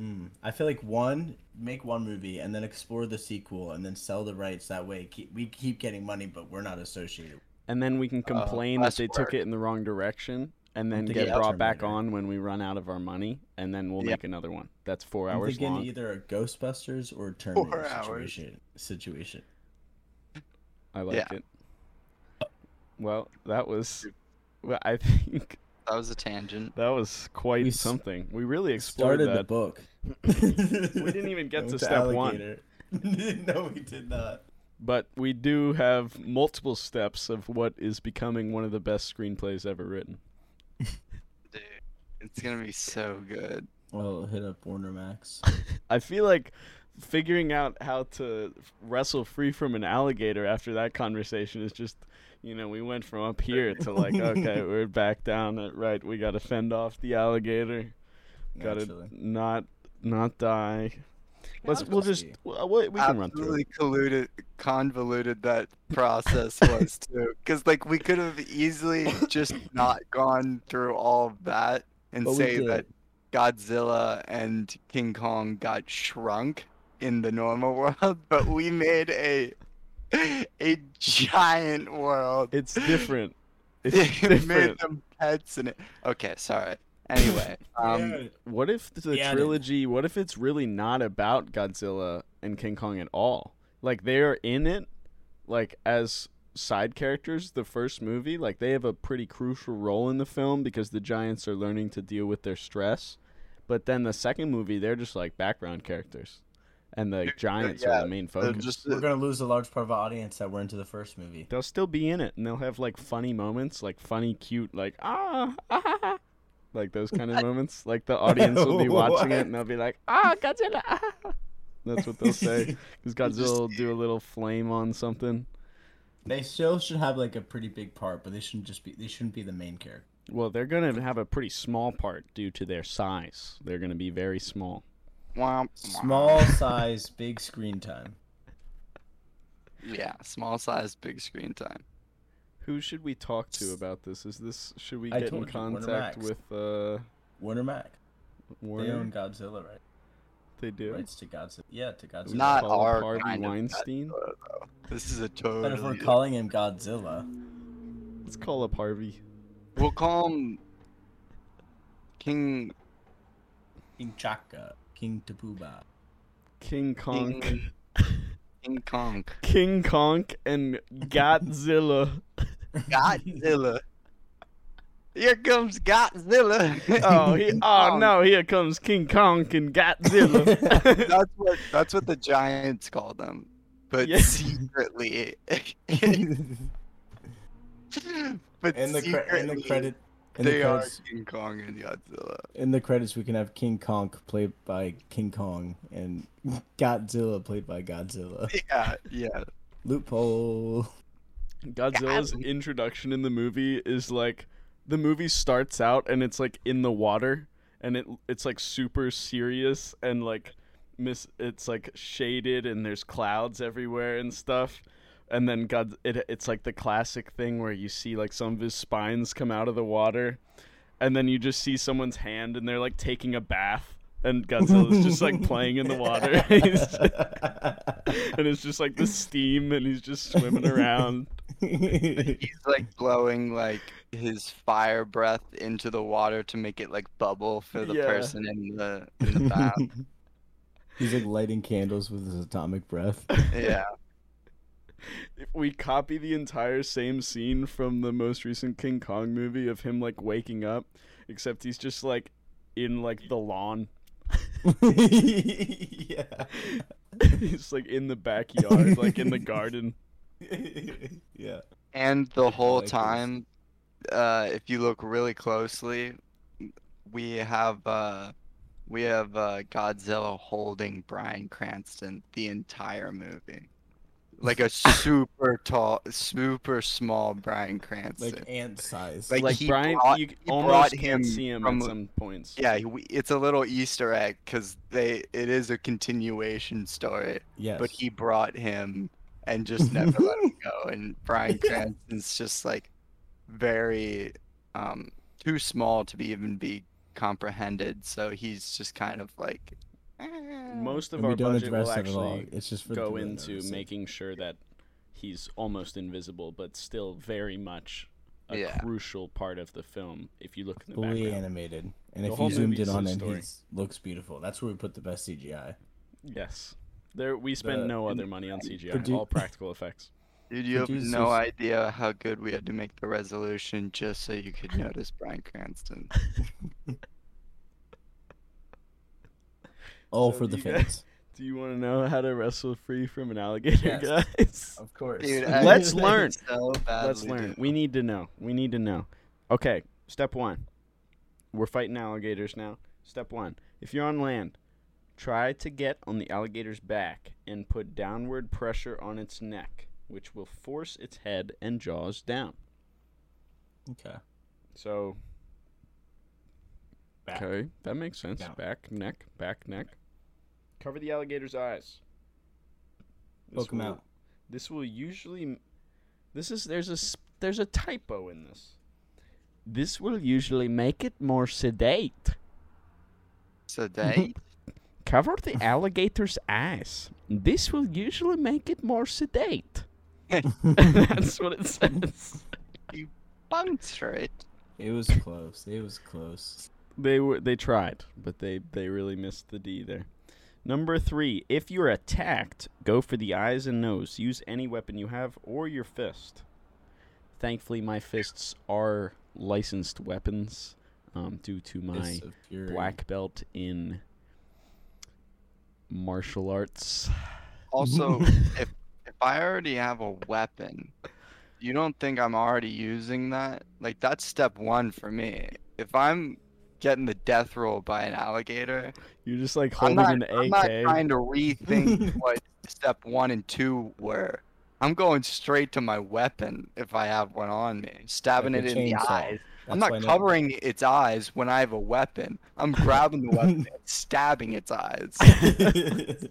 mm, I feel like one make one movie and then explore the sequel and then sell the rights. That way, keep, we keep getting money, but we're not associated. and then we can complain that less they took it in the wrong direction, and then get get brought back Terminator. on when we run out of our money, and then we'll Yeah. make another one. That's 4 I'm hours thinking long. either a Ghostbusters or a Terminator situation. Situation. I like Yeah. it. Well, that was. Well, I think That was a tangent. that was quite We something. We really explored Started the that. book. we didn't even get to step one. no, we did not. But we do have multiple steps of what is becoming one of the best screenplays ever written. Dude, it's gonna be so good. Well, hit up Warner Max. I feel like figuring out how to wrestle free from an alligator after that conversation is just, you know, we went from up here to like, okay, we're back down at right. We got to fend off the alligator. Got to Naturally. not not die. Let's we'll just Controversy. well, uh, we we can run through. absolutely colluded, convoluted that process was too. Because like we could have easily just not gone through all of that and But say that Godzilla and King Kong got shrunk in the normal world, but we made a a giant world. It's different. It's It made them pets in it. Okay, sorry. Anyway, um, Yeah. What if the Yeah, dude. trilogy? What if it's really not about Godzilla and King Kong at all? Like they're in it, like as side characters. The first movie, like they have a pretty crucial role in the film because the giants are learning to deal with their stress. But then the second movie, they're just like background characters, and the giants yeah, are the main focus. just We're gonna lose a large part of our audience that were into the first movie. They'll still be in it, and they'll have like funny moments, like funny, cute, like ah, ah, ah, ah," like those kind of moments. Like the audience will be watching it, and they'll be like, ah, Godzilla. Ah. That's what they'll say. Because just- Godzilla will do a little flame on something. They still should have like a pretty big part, but they shouldn't just be. They shouldn't be the main character. Well, they're gonna have a pretty small part due to their size. They're gonna be very small. womp, womp. Small size, big screen time. Yeah, small size, big screen time. Who should we talk to about this? Is this should we I get in told you, contact with uh Warner Mac. They Warner? own Godzilla, right? They do. Rights to Godzilla. Yeah, to Godzilla. Not our Harvey kind of Weinstein? Godzilla. This is a But if we're calling him Godzilla, Let's call up Harvey. We'll call him King King Chaka, King Tapuba. King Kong. King, King Kong. King Kong and Godzilla. Godzilla. Here comes Godzilla. oh, he, oh, oh no! Here comes King Kong and Godzilla. That's what that's what the giants call them, but Yeah. secretly. but In the cre- in the secretly, credit, in the they are credits, King Kong and Godzilla. in the credits, we can have King Kong played by King Kong and Godzilla played by Godzilla. Yeah, yeah. Loophole. Godzilla's introduction in the movie is like the movie starts out and it's like in the water and it it's like super serious and like miss it's like shaded and there's clouds everywhere and stuff. And then God it it's like the classic thing where you see like some of his spines come out of the water and then you just see someone's hand and they're like taking a bath and Godzilla's just like playing in the water. He's- and it's just like the steam and he's just swimming around. He's like blowing like his fire breath into the water to make it like bubble for the Yeah. person in the in the bath. He's like lighting candles with his atomic breath. yeah. if we copy the entire same scene from the most recent King Kong movie of him like waking up, except he's just like in like the lawn. yeah. he's like in the backyard, like in the garden. yeah. And the whole like this. time, uh, if you look really closely, we have uh, we have uh, Godzilla holding Bryan Cranston the entire movie, like a super tall, super small Bryan Cranston. Like ant size. Like, Like he Bryan, brought- you he almost brought can't him see him from- at some points. yeah, he- we, it's a little Easter egg because they it is a continuation story, yes. but he brought him and just never let him go. And Bryan Cranston's just like very um too small to be even be comprehended. So he's just kind of like eh. Most of And our don't budget address will it at all. actually It's just for go into notice making sure that he's almost invisible, but still very much a Yeah. crucial part of the film. If you look in the fully background. animated. And The if you zoomed in on him, he looks beautiful. That's where we put the best CGI. Yes. There we spent The- no other money on CGI, produ- all practical effects. Dude, you have Producers- no idea how good we had to make the resolution just so you could notice Bryan Cranston. All So for the you guys- fans. Do you want to know how to wrestle free from an alligator, Yes. guys? Of course. Dude, Let's learn. So Let's learn. do. We need to know. We need to know. Okay, step one. We're fighting alligators now. Step one. If you're on land, try to get on the alligator's back and put downward pressure on its neck, which will force its head and jaws down. Okay. So, Back. okay, that makes sense. Down. Back, neck, back, neck. Cover the alligator's eyes. Poke 'em will- out. This will usually. This is there's a s- there's a typo in this. This will usually make it more sedate. Sedate. Cover the alligator's eyes. This will usually make it more sedate. That's what it says. Puncture it. It was close. It was close. They were they tried, but they they really missed the D there. Number three, if you're attacked, go for the eyes and nose. Use any weapon you have or your fist. Thankfully, my fists are licensed weapons um, due to my Fists of fury. black belt in martial arts. Also, if if I already have a weapon, you don't think I'm already using that? Like that's step one for me. If I'm getting the death roll by an alligator, You're just like holding not, an I'm not trying to rethink what step one and two were. I'm going straight to my weapon if I have one on me, stabbing Like it in the eyes. I'm not covering its eyes when I have a weapon. I'm grabbing the weapon and stabbing its eyes.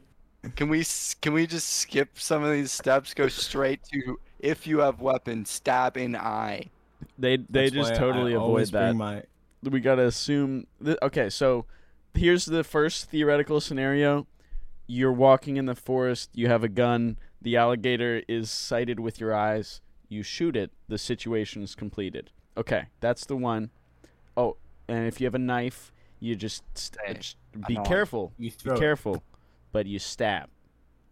Can we can we just skip some of these steps? Go straight to if you have weapon, stab in eye. They they That's just why I totally avoid that. My, we gotta assume that okay so here's the first theoretical scenario you're walking in the forest you have a gun the alligator is sighted with your eyes you shoot it the situation is completed okay that's the one. Oh, and if you have a knife you just st- Hey, be careful You be throw it. careful but you stab.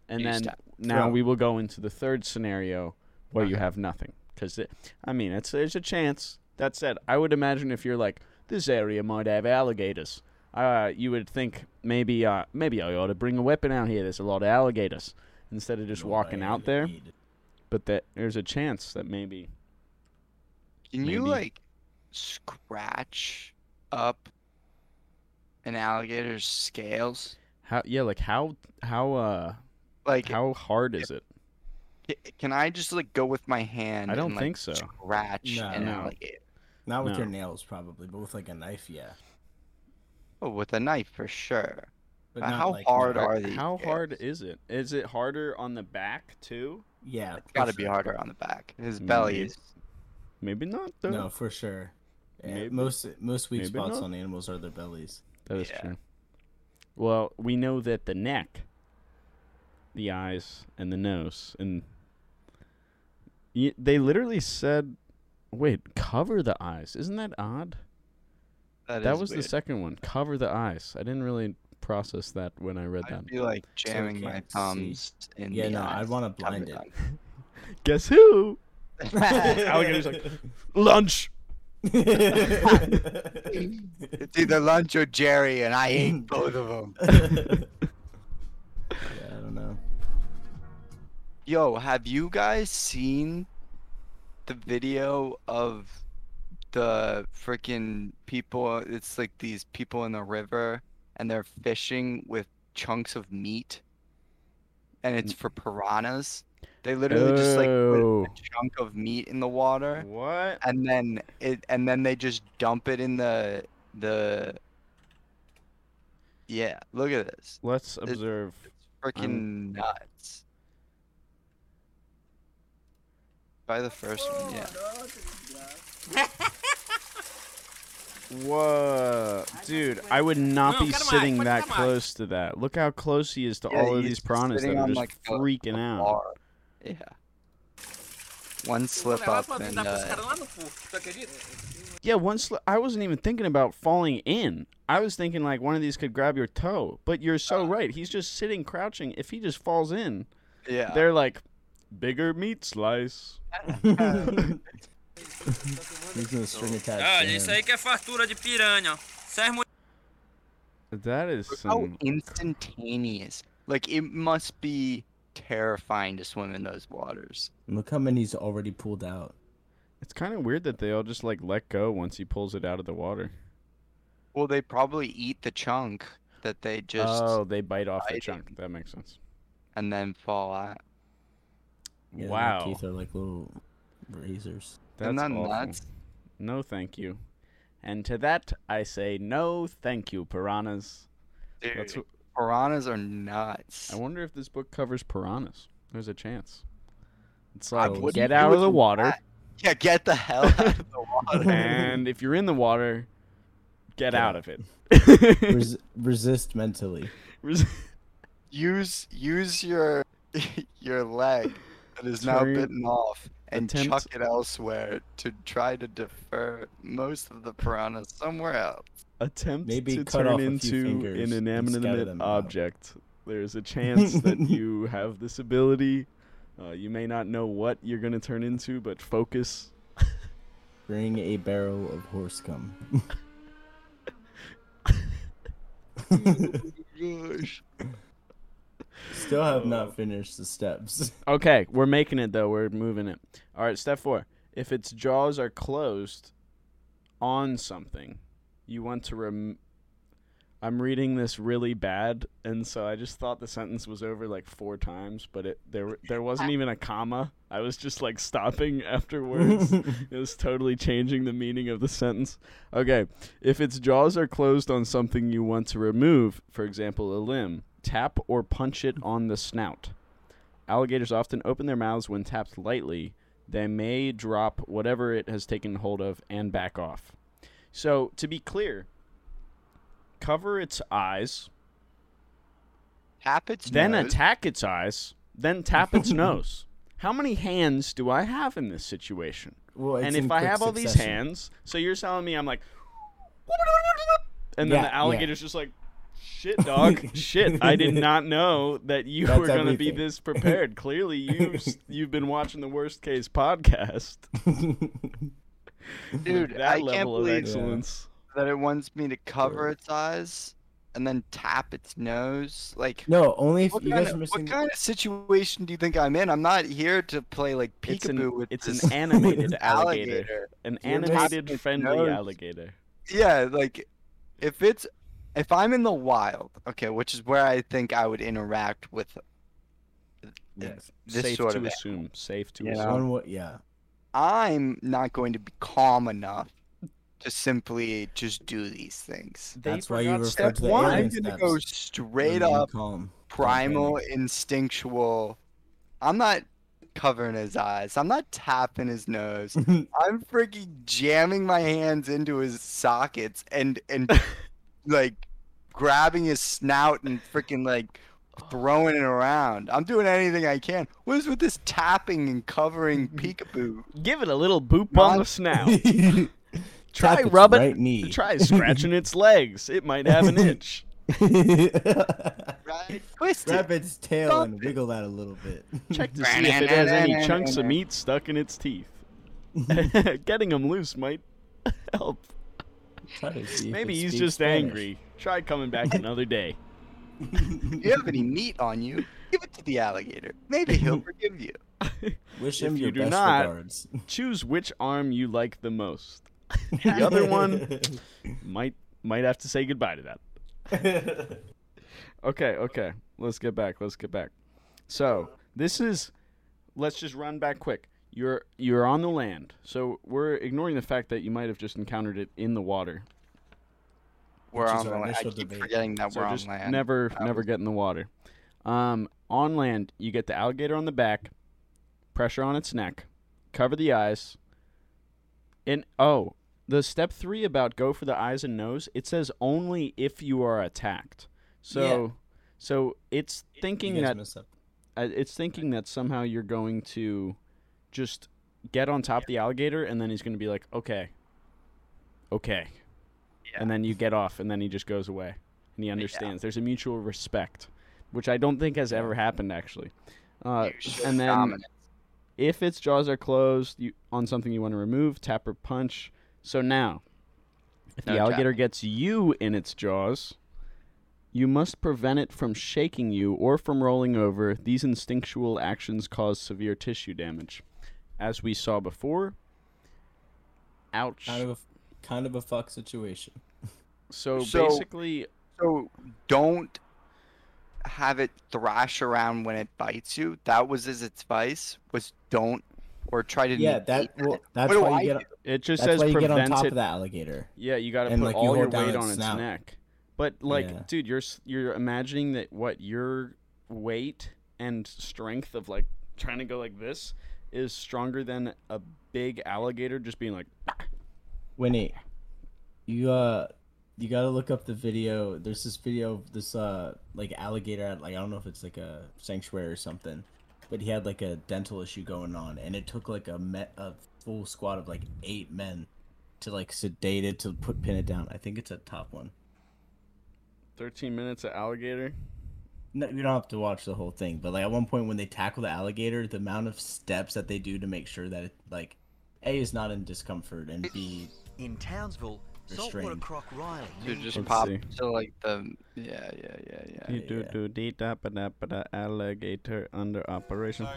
And You then stab. now Throw. we will go into the third scenario where you have nothing. Because i mean it's there's a chance. That said i would imagine if you're like this area might have alligators. Uh, you would think maybe uh, maybe i ought to bring a weapon out here. There's a lot of alligators. Instead of just No walking out there. But that there's a chance that maybe Can you like scratch up an alligator's scales? How yeah like how how uh Like, how hard is it can I just like go with my hand? I don't and, like, think so. Scratch No. an No. alligator. Not with No. your nails, probably, but with like a knife, yeah. Oh, with a knife for sure. But But how like, hard not- are these? how hard is it is it harder on the back too Yeah, It's for got to be harder on the back. His belly Maybe. is. maybe not though No, for sure. Yeah, most most weak Maybe spots not. on animals are their bellies. That is Yeah. true. Well, we know that the neck, the eyes, and the nose, and y- they literally said, "Wait, cover the eyes." Isn't that odd? that is was the second one. Cover the eyes. I didn't really process that when I read that. I'd be like So jamming my can't see. thumbs in Yeah, the no, I'd want to blind the it. Guess who? eyes. Alligator's like lunch. It's either lunch or Jerry, and I ate both of them. yeah, I don't know. Yo, have you guys seen the video of the freaking people? It's like these people in the river and they're fishing with chunks of meat, and it's mm. for piranhas. They literally just like put Oh. a chunk of meat in the water, What? and then it, and then they just dump it in the the. Yeah, look at this. Let's observe. Freaking um, nuts. By the first one, yeah. Whoa, dude! I would not No, be come on, sitting that on. close to that. Look how close he is to Yeah, all of these piranhas that sitting are just like, a- freaking a out. Bar. Yeah. One slip up and uh, lá no fundo, tu acredita? Yeah, once I wasn't even thinking about falling in. I was thinking like one of these could grab your toe. But you're so right. He's just sitting crouching. If he just falls in, yeah. they're like bigger meat slice. He's gonna string attached. Olha, isso aí que é fartura de piranha. ó. Se as mulheres That is Look how instantaneous. Like it must be terrifying to swim in those waters. Look how many's already pulled out. It's kind of weird that they all just like let go once he pulls it out of the water. Well, they probably eat the chunk that they just oh, they bite off the biting. chunk. That makes sense. and then fall out. Yeah, wow, teeth are like little razors. that's Isn't awful. nuts? No, thank you. And to that, I say no, thank you, piranhas. Dude, Let's piranhas are nuts. I wonder if this book covers piranhas. There's a chance. It's like wouldn't get out of the water, that. Yeah, get the hell out of the water. and if you're in the water, get Yeah. out of it. Res- resist mentally. use use your your leg that is now bitten off and attempt- chuck it elsewhere to try to defer most of the piranhas somewhere else. Attempt Maybe to turn off a few into an inanimate out. object. There's a chance that you have this ability. Uh, you may not know what you're gonna turn into, but focus. Bring a barrel of horse cum. Gosh. Still have not finished the steps. Okay, we're making it though. We're moving it. All right, step four. If its jaws are closed on something, you want to rem. I'm reading this really bad, and so I just thought the sentence was over like four times, but it there there wasn't even a comma. I was just like stopping after words. it was totally changing the meaning of the sentence. Okay, if its jaws are closed on something you want to remove, for example, a limb, tap or punch it on the snout. Alligators often open their mouths when tapped lightly. They may drop whatever it has taken hold of and back off. So, to be clear, cover its eyes, Tap its then nose. attack its eyes, then tap its nose. How many hands do I have in this situation? well, it's and if I quick have all these hands, so you're telling me I'm like, and then Yeah, the yeah. alligator's just like, shit, dog, shit. I did not know that you That's were gonna be this prepared. Clearly, you've you've been watching the worst case podcast. Dude, that I can't level of believe excellence. that it wants me to cover its eyes and then tap its nose. Like, no, only if what, you kind guys of, are missing. what kind of situation do you think I'm in? I'm not here to play like It's an- peekaboo with it's this an animated this alligator. An You're animated its friendly nose. alligator. Yeah, like if it's if I'm in the wild, okay, which is where I think I would interact with Yes. this Safe sort to of assume. Safe to You assume. know? One yeah. I'm not going to be calm enough to simply just do these things. That's why you forgot refer Step to the one, I'm gonna go straight up calm. primal, instinctual. I'm not covering his eyes. I'm not tapping his nose. I'm freaking jamming my hands into his sockets and and like grabbing his snout and freaking like throwing it around. I'm doing anything I can. What is with this tapping and covering peekaboo? Give it a little boop on the Non- snout. Tap Try its rubbing. right knee. Try scratching its legs. It might have an itch. Right? Twist Grab it. its tail Stop and wiggle that a little bit. Check to see if it has any chunks of meat stuck in its teeth. Getting them loose might help. Try to see Maybe he's just Spanish. angry. Try coming back another day. If you have any meat on you, give it to the alligator. Maybe he'll forgive you. Wish If him you your do best not- regards. Choose which arm you like the most. The other one might might have to say goodbye to that. Okay, okay. Let's get back. Let's get back. So this is. Let's just run back quick. You're you're on the land, so we're ignoring the fact that you might have just encountered it in the water. We're Which is on the land. I keep debate. forgetting that So we're on just land. never I never was- get in the water. Um, on land, you get the alligator on the back, pressure on its neck, cover the eyes. And oh, the step three about go for the eyes and nose. It says only if you are attacked. So, so it's thinking that uh, it's thinking that somehow you're going to just get on top of the alligator and then he's going to be like, okay, okay. And then you get off and then he just goes away and he understands. There's a mutual respect, which I don't think has ever happened actually. Uh, and then dominance. if its jaws are closed you, on something you want to remove, tap or punch. So now, if the No alligator gets you in its jaws, you must prevent it from shaking you or from rolling over. These instinctual actions cause severe tissue damage. As we saw before, ouch. Kind of a kind of a fuck situation. so, So- basically, So don't have it thrash around when it bites you. That was his advice. Was don't or try to Yeah, that well, that's What do why I you get do? it just that's says why you get on prevent top it. of that alligator. Yeah, you got to put like, you all your weight on its snout. neck. But like, Yeah. dude, you're you're imagining that what your weight and strength of like trying to go like this is stronger than a big alligator just being like Winne, you uh, you gotta look up the video. There's this video of this uh, like alligator at like I don't know if it's like a sanctuary or something, but he had like a dental issue going on, and it took like a met a full squad of like eight men to like sedate it to put pin it down. I think it's a top one. 13 minutes of alligator. No, you don't have to watch the whole thing, but like at one point when they tackle the alligator, the amount of steps that they do to make sure that it like a is not in discomfort and b In Townsville, saltwater croc Riley. Dude, just Let's pop see. to like the yeah yeah yeah yeah. You do do dee da ba da ba da alligator under operation.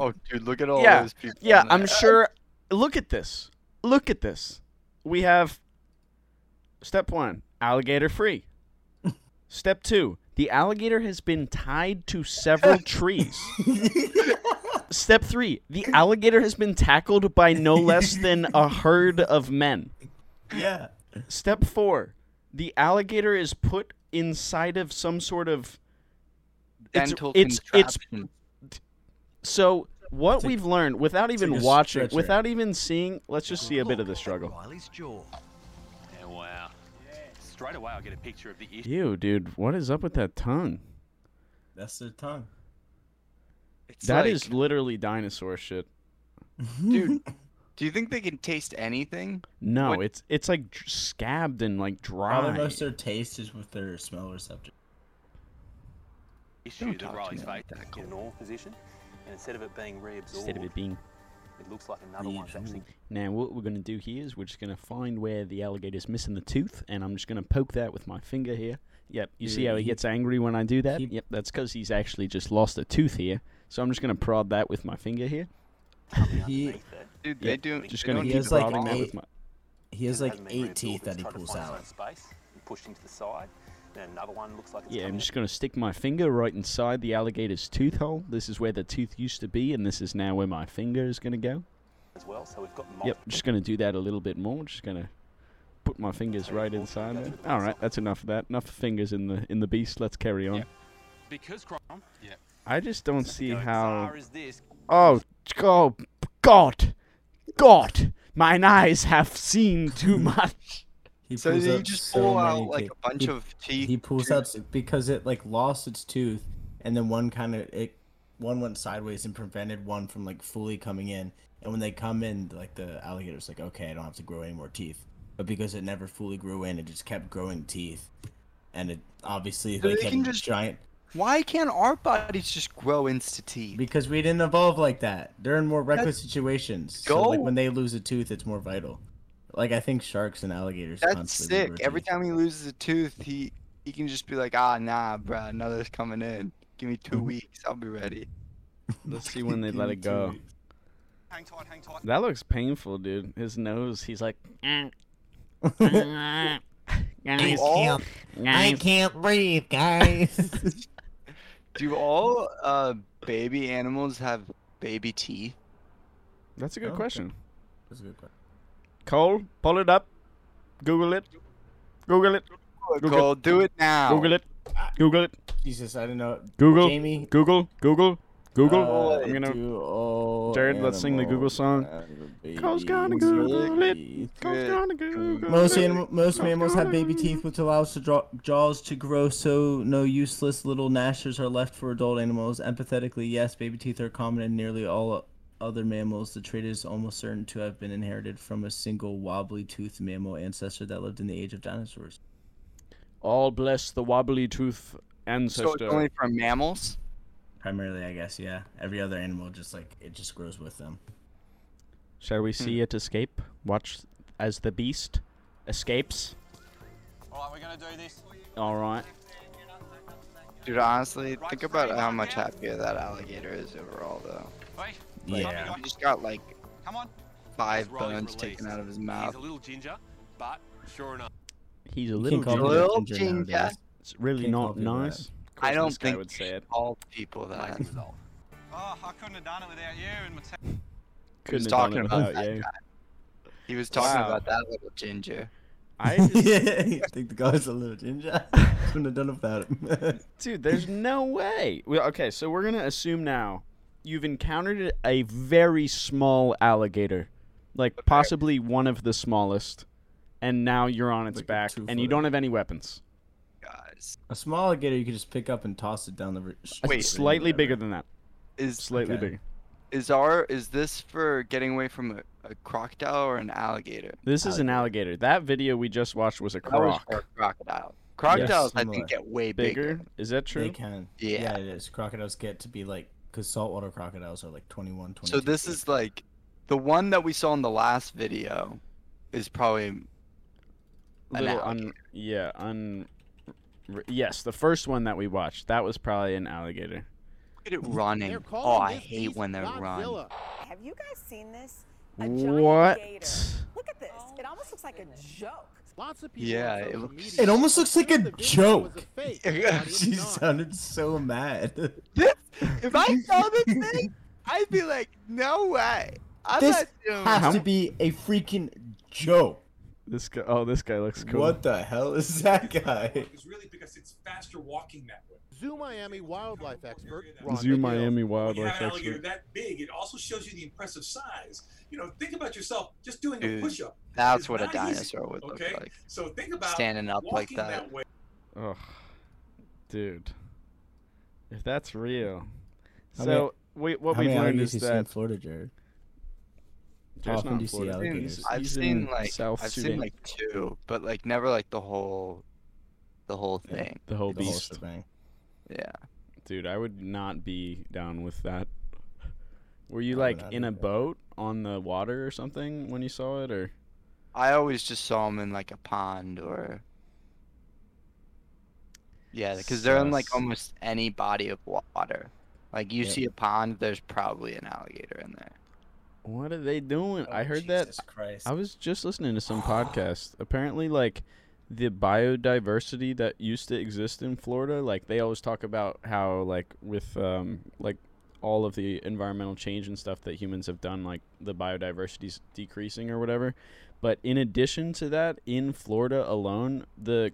Oh, dude, look at all Yeah, those people. Yeah, on I'm sure. Look at this. Look at this. We have step one, alligator free. step two, the alligator has been tied to several trees. Step three, the alligator has been tackled by no less than a herd of men. yeah. Step four, the alligator is put inside of some sort of. It's, dental it's it's contraption. so what It's we've learned without even like watching, stretcher. without even seeing. Let's just see a bit of the struggle. Riley's jaw. Yeah, wow. Straight away, I get a picture of the issue. Ew, dude, what is up with that tongue? That's the tongue. It's That like, is literally dinosaur shit. dude. Do you think they can taste anything? No, What- it's it's like scabbed and like Probably dry. most of their taste is with their smell receptor. issue Don't that talk to Riley's me face that, in Cole. a normal position, and instead of it being reabsorbed, Instead of it being. it looks like another one's actually Now, what we're gonna do here is we're just gonna find where the alligator's missing the tooth, and I'm just gonna poke that with my finger here. Yep, you see how he he- gets angry when I do that? he- Yep, that's because he's actually just lost a tooth here. So I'm just gonna prod that with my finger here. He- Dude, Yep, they do. Just gonna He keep has, like, prodding that eight- with my. He has like eight teeth that he pulls out. Space pushed into the side. Then another one looks like it's Yeah, I'm just gonna stick my finger right inside the alligator's tooth hole. This is where the tooth used to be, and this is now where my finger is gonna go. as well. So we've got Yep, just gonna do that a little bit more. Just gonna put my fingers right inside there. All right, that's enough of that. Enough fingers in the in the beast. Let's carry on. Yep. because crime. Yeah. I just don't see how. far as this, Oh, oh, God, God, mine eyes have seen too much. He So pulls you out just so pull out many like teeth. a bunch He- of teeth. He pulls out because it like lost its tooth, and then one kind of it one went sideways and prevented one from like fully coming in. And when they come in, like the alligator's like, okay, I don't have to grow any more teeth. But because it never fully grew in, it just kept growing teeth, and it obviously So like they had can just- giant. Why can't our bodies just grow into teeth? Because we didn't evolve like that. They're in more reckless situations. So like when they lose a tooth, it's more vital. Like I think sharks and alligators. That's constantly sick. Every teeth. time he loses a tooth, he he can just be like, ah, nah, bruh, another's coming in. Give me 2 Mhm. weeks, I'll be ready. Let's see when they let it go. weeks. hang tight, hang tight. That looks painful, dude. His nose, he's like. I Guys, all, guys. can't breathe, guys. do all uh baby animals have baby teeth? That's a good Oh, okay. question. That's a good question. Cole, pull it up. Google it. Google it. Google- Cole, do it now. Google it. Google it. Jesus, I don't know. Google. Jamie. Google. Google. Google. uh, I'm gonna. Jarod, let's sing the Google song. Cole's gonna Google it. Cole's gonna Google Most it. animal, most Cole's mammals have baby teeth, which allows the draw, jaws to grow. So no useless little gnashers are left for adult animals. Empathetically, yes, baby teeth are common in nearly all other mammals. The trait is almost certain to have been inherited from a single wobbly-toothed mammal ancestor that lived in the age of dinosaurs. All bless the wobbly tooth ancestor. So it's only for mammals? Primarily, I guess, yeah. Every other animal just like it just grows with them. Shall we see hmm. it escape? Watch as the beast escapes. Alright, we're gonna do this. All right. Dude, honestly, think about how much happier that alligator is overall, though. Hey, Yeah. He just got like come on. five As Riley's bones taken out of his mouth. He's mouth. a little ginger, but sure enough. He's a little ginger. Little ginger ginger. It's really Can't call not people that. Nice. I don't this guy think would say it. all people that. Amazing result. Oh, I couldn't have done it without you and my te- He was Couldn't have talking done it about that you. guy. He was talking Wow. about that little ginger. I just, I think the guy's a little ginger. Couldn't have done it without him. dude, there's no way. Well, okay, so we're gonna assume now you've encountered a very small alligator, like possibly one of the smallest, and now you're on its Like back, and you don't have any weapons. Guys, a small alligator you could just pick up and toss it down the. r- It's stream or slightly whatever. bigger than that. is Slightly Okay. bigger. is our is this for getting away from a, a crocodile or an alligator? This is an alligator. That video we just watched was a That was croc. for a crocodile. Crocodiles, I think, get way Bigger? bigger. Is that true? They true? can. Yeah. Yeah, it is. Crocodiles get to be like, because saltwater crocodiles are like 21, 22. So this feet. is like the one that we saw in the last video is probably an Little un, yeah, un. R- Yes, the first one that we watched, that was probably an alligator. look at it running. They're Oh, I hate when they run. Godzilla. Have you guys seen this? A What? gator. Look at this. It almost looks like a joke. Lots of people Yeah, it looks- It almost looks like a claim the joke. fake, Yeah, but it's she sounded so mad. If I saw this thing, I'd be like, no way. I'm This not doing has How to be a freaking joke. This guy. Oh, this guy looks cool. What the hell is that guy? It's really because it's faster walking that way. Zoo Miami wildlife expert Ron Zoo Magill. Miami When you wildlife have an alligator expert. that big, it also shows you the impressive size. You know, think about yourself just doing a Dude, push-up. That's is what a dinosaur easy, like. would Okay, look like. so think about Standing up like walking that. way. Oh, dude. If that's real. How So we, what How we've many learned alligators is you see in that Florida, Jarod? Jarod's often do you see alligators? He's- I've he's seen in like South I've Sudan. seen like two, but like never like the whole, the whole Yeah. thing. the whole The whole beast. shebang. Yeah. Dude, I would not be down with that. Were you like in a either. boat on the water or something when you saw it, or I always just saw them in like a pond or. Yeah, because they're in like almost any body of water. Like you Yeah. see a pond, there's probably an alligator in there. What are they doing? I Oh, heard that. Christ. I was just listening to some podcast. Apparently, like the biodiversity that used to exist in Florida, like they always talk about how, like with um, like all of the environmental change and stuff that humans have done, like the biodiversity's decreasing or whatever. But in addition to that, in Florida alone, the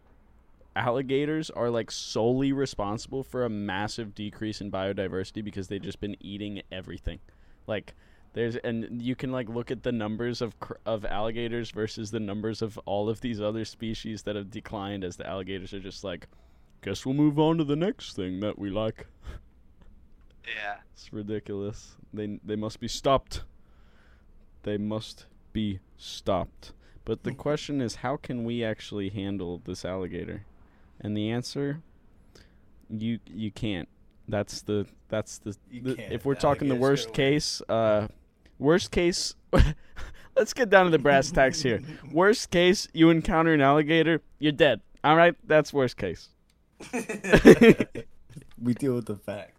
alligators are like solely responsible for a massive decrease in biodiversity because they've just been eating everything. Like there's and you can like look at the numbers of cr- of alligators versus the numbers of all of these other species that have declined as the alligators are just like guess we'll move on to the next thing that we like. Yeah. It's ridiculous. They they must be stopped. They must be stopped. But the question is how can we actually handle this alligator? And the answer you you can't. That's the that's the, the- if we're The talking the worst case uh worst case let's get down to the brass tacks here. Worst case you encounter an alligator, you're dead. All right? That's worst case. we deal with the fact.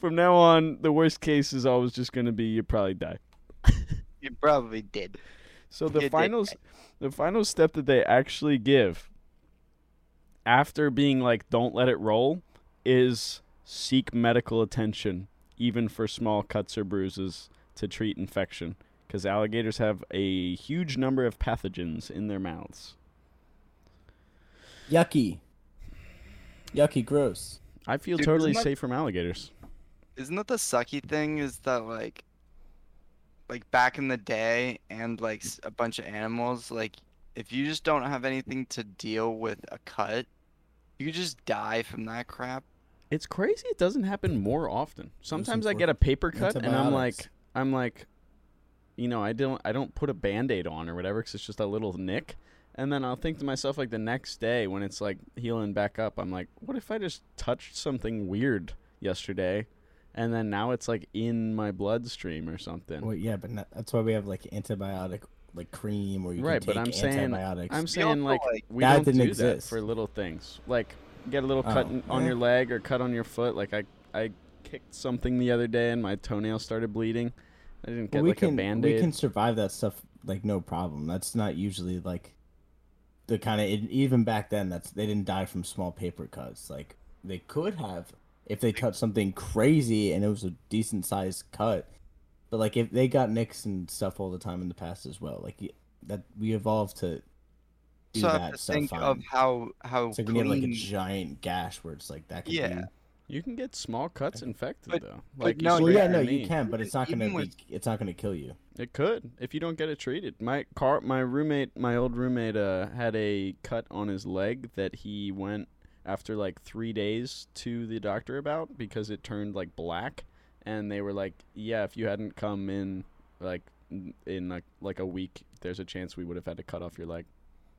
From now on, the worst case is always just going to be you probably die. You probably did. So the You did final, the final step that they actually give after being like, "Don't let it roll," is seek medical attention, even for small cuts or bruises, to treat infection, because alligators have a huge number of pathogens in their mouths. Yucky. Yucky, gross. I feel Dude, totally that- safe from alligators. Isn't that the sucky thing? Is that like, like back in the day, and like a bunch of animals, like if you just don't have anything to deal with a cut, you just die from that crap. It's crazy. It doesn't happen more often. Sometimes I get a paper cut and I'm like, antibiotics. I'm like, you know, I don't, I don't put a band-aid on or whatever because it's just a little nick. And then I'll think to myself like the next day when it's like healing back up, I'm like, what if I just touched something weird yesterday, and then now it's like in my bloodstream or something. Well, yeah, but not, that's why we have like antibiotic, like cream, or you right, can but take I'm saying, antibiotics. I'm saying like, like- we That don't didn't do that for little things. Like get a little cut Oh, in, on eh. your leg or cut on your foot. Like I, I kicked something the other day and my toenail started bleeding. I didn't get Well, we like can a band we can survive that stuff like no problem. That's not usually like the kind of even back then. That's they didn't die from small paper cuts. Like they could have if they cut something crazy and it was a decent sized cut. But like if they got nicks and stuff all the time in the past as well. Like that we evolved to do also have that to stuff think fine. of how how It's like when you have like a giant gash where it's like that. Could Yeah. Be, You can get small cuts infected But- though. but Like no, well, yeah, your no, knee. you can, but it's not Even gonna be. It's not gonna kill you. It could if you don't get it treated. My car, my roommate, my old roommate, uh, had a cut on his leg that he went after like three days to the doctor about because it turned like black, and they were like, "Yeah, if you hadn't come in like in like like a week, there's a chance we would have had to cut off your leg."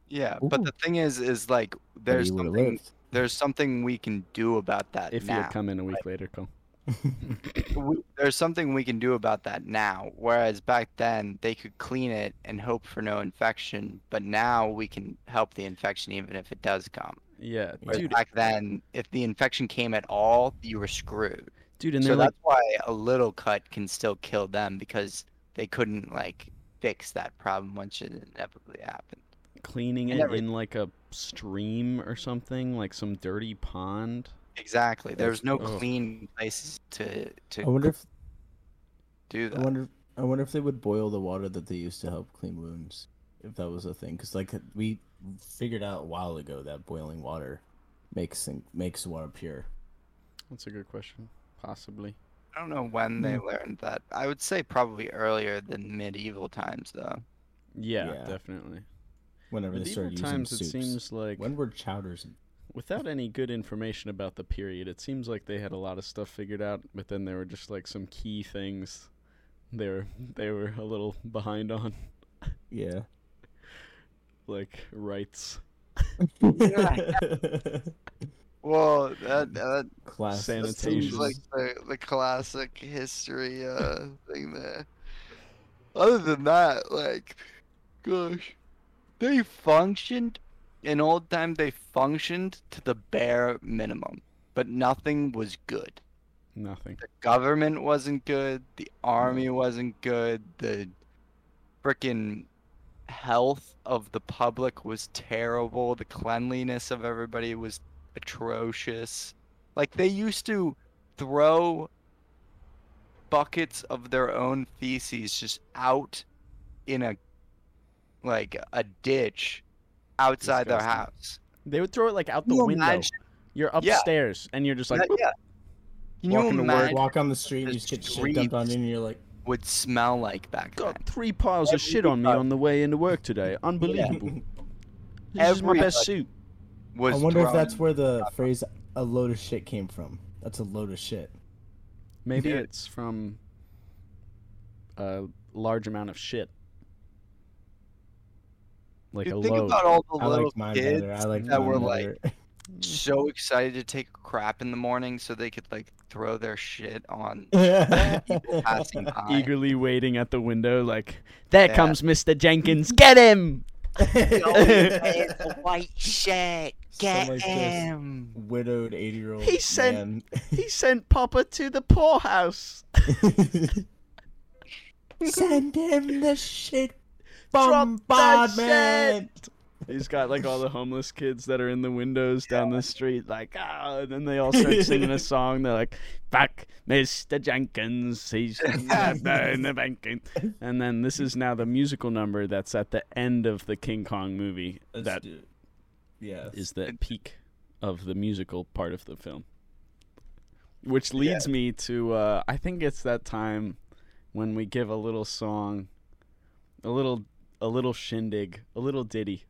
Yeah, but the thing is, is like there's something lived. There's something we can do about that If you now. had come in a week later, Cole. we, there's something we can do about that now. Whereas back then they could clean it and hope for no infection, but now we can help the infection even if it does come. Yeah, Whereas dude, back then, if the infection came at all, you were screwed. dude, and so they're like, that's why a little cut can still kill them because they couldn't like fix that problem once it inevitably happened. cleaning it never- in like a stream or something, like some dirty pond. Exactly. There's no Ugh. clean places to to I wonder if do that. I wonder I wonder if they would boil the water that they used to help clean wounds, if that was a thing. Because like we figured out a while ago that boiling water makes makes water pure. That's a good question. Possibly. I don't know when they Hmm. learned that. I would say probably earlier than medieval times, though. Yeah, Yeah. definitely. Whenever they Medieval started using times, it soups. seems like when were chowders? without any good information about the period, it seems like they had a lot of stuff figured out, but then there were just like some key things they were they were a little behind on, Yeah. like rights, Well, that that Class. sanitation. like the the classic history uh thing there. Other than that, like, gosh, they functioned in old time. They functioned to the bare minimum, but nothing was good. Nothing. the government wasn't good, the army wasn't good, the frickin' health of the public was terrible, the cleanliness of everybody was atrocious. Like they used to throw buckets of their own feces just out in a like a ditch outside their house. They would throw it like out the you window. imagine? You're Yeah. upstairs and you're just like, yeah. Can you walking to work, Walk on the street, the you just get shit dumped on you, and you're like, would smell like back then? got three piles of shit on me on the way into work today. Unbelievable. This is my best suit. Was I wonder if that's where the phrase "a load of shit" came from. That's a load of shit. Maybe Yeah. it's from a large amount of shit. Like You a think load. about all the I little like kids better. I like that were better. like so excited to take a crap in the morning so they could like throw their shit on people passing by. eagerly waiting at the window, like, there Yeah. comes Mr. Jenkins, get him! white shit. Get like him. widowed eighty-year-old He sent- man. He sent Papa to the poorhouse. Send him the shit Drop that bombardment. shit. He's got like all the homeless kids that are in the windows down the street, like ah, and then they all start singing a song. They're like, "Fuck, Mr. Jenkins, he's in the banking." And then this is now the musical number that's at the end of the King Kong movie. Let's that do. Yeah. is the peak of the musical part of the film. Which leads me to uh, I think it's that time when we give a little song, a little a little shindig, a little ditty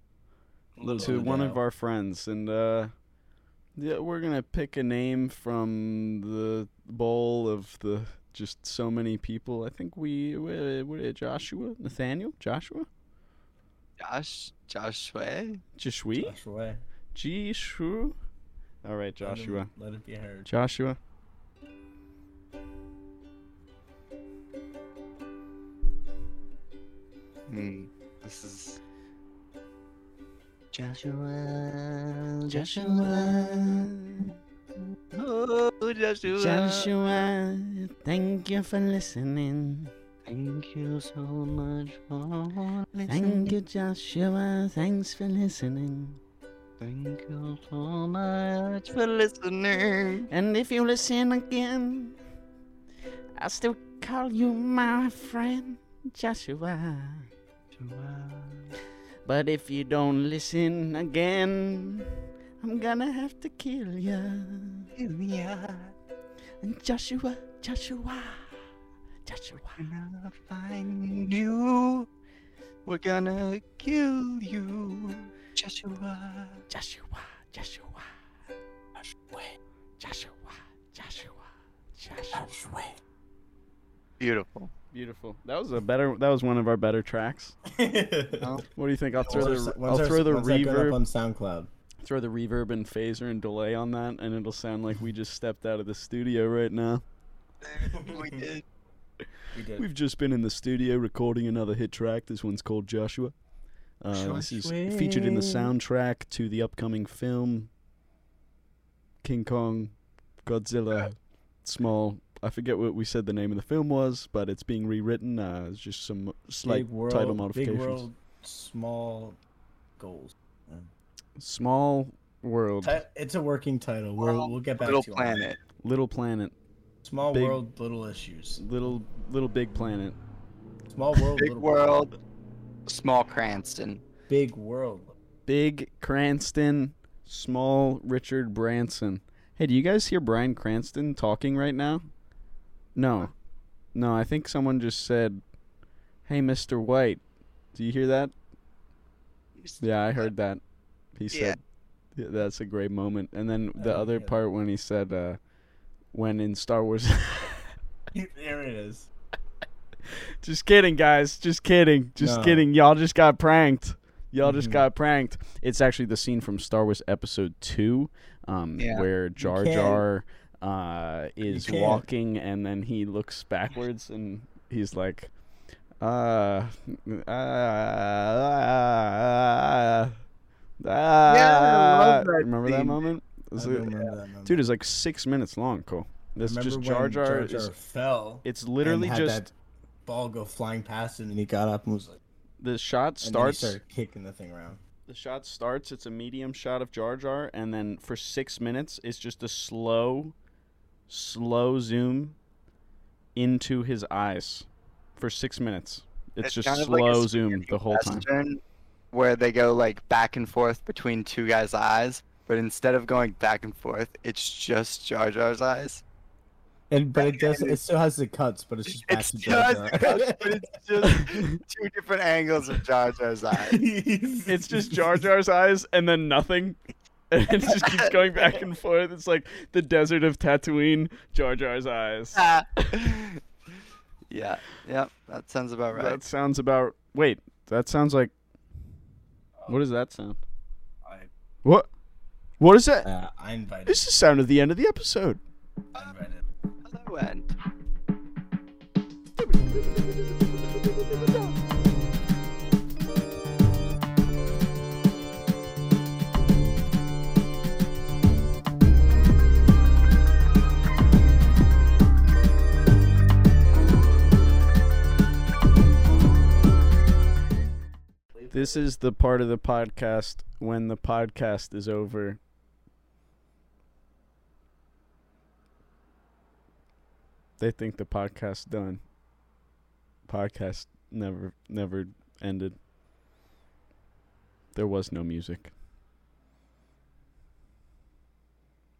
Little to one of our friends, and uh, yeah, we're gonna pick a name from the bowl of the just so many people. I think we, we, we Joshua, Nathaniel, Joshua, Josh, Joshua. Joshua, Joshua. Joshua. All right, Let him- Joshua. Let it be heard. Joshua. Hmm. This is Joshua. Joshua. Oh, Joshua. Joshua, thank you for listening. Thank you so much for listening. Thank you, Joshua. Thanks for listening. Thank you so much for listening. And if you listen again, I'll still call you my friend, Joshua. But if you don't listen again, I'm gonna have to kill ya. Kill ya. And Joshua, Joshua, Joshua. We're Gonna find you. We're gonna kill you. Joshua. Joshua. Joshua, Joshua. Joshua, Joshua, Joshua. Beautiful. Beautiful. That was a better. That was one of our better tracks. Oh, What do you think? I'll throw When's the our- I'll our- throw the when's that going up reverb on SoundCloud. throw the reverb and phaser and delay on that, and it'll sound like we just stepped out of the studio right now. we did. We did. We've just been in the studio recording another hit track. This one's called Joshua. Uh, this is featured in the soundtrack to the upcoming film King Kong, Godzilla, Small. I forget what we said the name of the film was, but it's being rewritten. Uh, it's just some slight world, title modifications. Big world, small goals. Small World, Ti- It's a working title. We'll we'll get back Little to you on that. Planet. Little Planet, Small Big- world, little issues. Little Little Big Planet. Small world, Big little world. Small Cranston. Big world. Big Cranston, small Richard Branson. Hey, do you guys hear Bryan Cranston talking right now? No. No, I think someone just said, Hey, Mr. White. Do you hear that? Yeah, I heard that. He Yeah. said, yeah, That's a great moment. And then the I other hear part when he said, uh, When in Star Wars. there it is. just kidding, guys. Just kidding. Just No. kidding. Y'all just got pranked. Y'all just Mhm. got pranked. It's actually the scene from Star Wars Episode Two, um, Yeah. where Jar Jar uh, is walking and then he looks backwards and he's like, uh, uh, uh, uh, love that Remember that moment? I Was it- remember that moment. Dude, it's like six minutes long. Cool. That's Remember just when Jar Jar. Jar is- fell. it's literally and had just that ball go flying past him, and he got up and was like, the shot and then he starts. kicking the thing around. The shot starts. It's a medium shot of Jar Jar, and then for six minutes, it's just a slow, slow zoom into his eyes for six minutes. It's, just kind of like slow zoom the whole time. Where they go like back and forth between two guys' eyes, but instead of going back and forth, it's just Jar Jar's eyes. And but it does. It still has the cuts, but it's just back It's to Jar just, Jar. but it's just two different angles of Jar Jar's eyes. It's just Jar Jar's eyes, and then nothing. And it just keeps going back and forth. It's like the desert of Tatooine, Jar Jar's eyes. Ah. yeah, yep, that sounds about right. That sounds about. Wait, that sounds like. What does that sound? I, What? What is that? uh, I invited. This is the sound of the end of the episode. I invited. Hello, and This is the part of the podcast when the podcast is over. They think the podcast's done. Podcast never never ended. There was no music.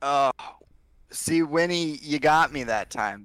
oh, see, Winne, you got me that time.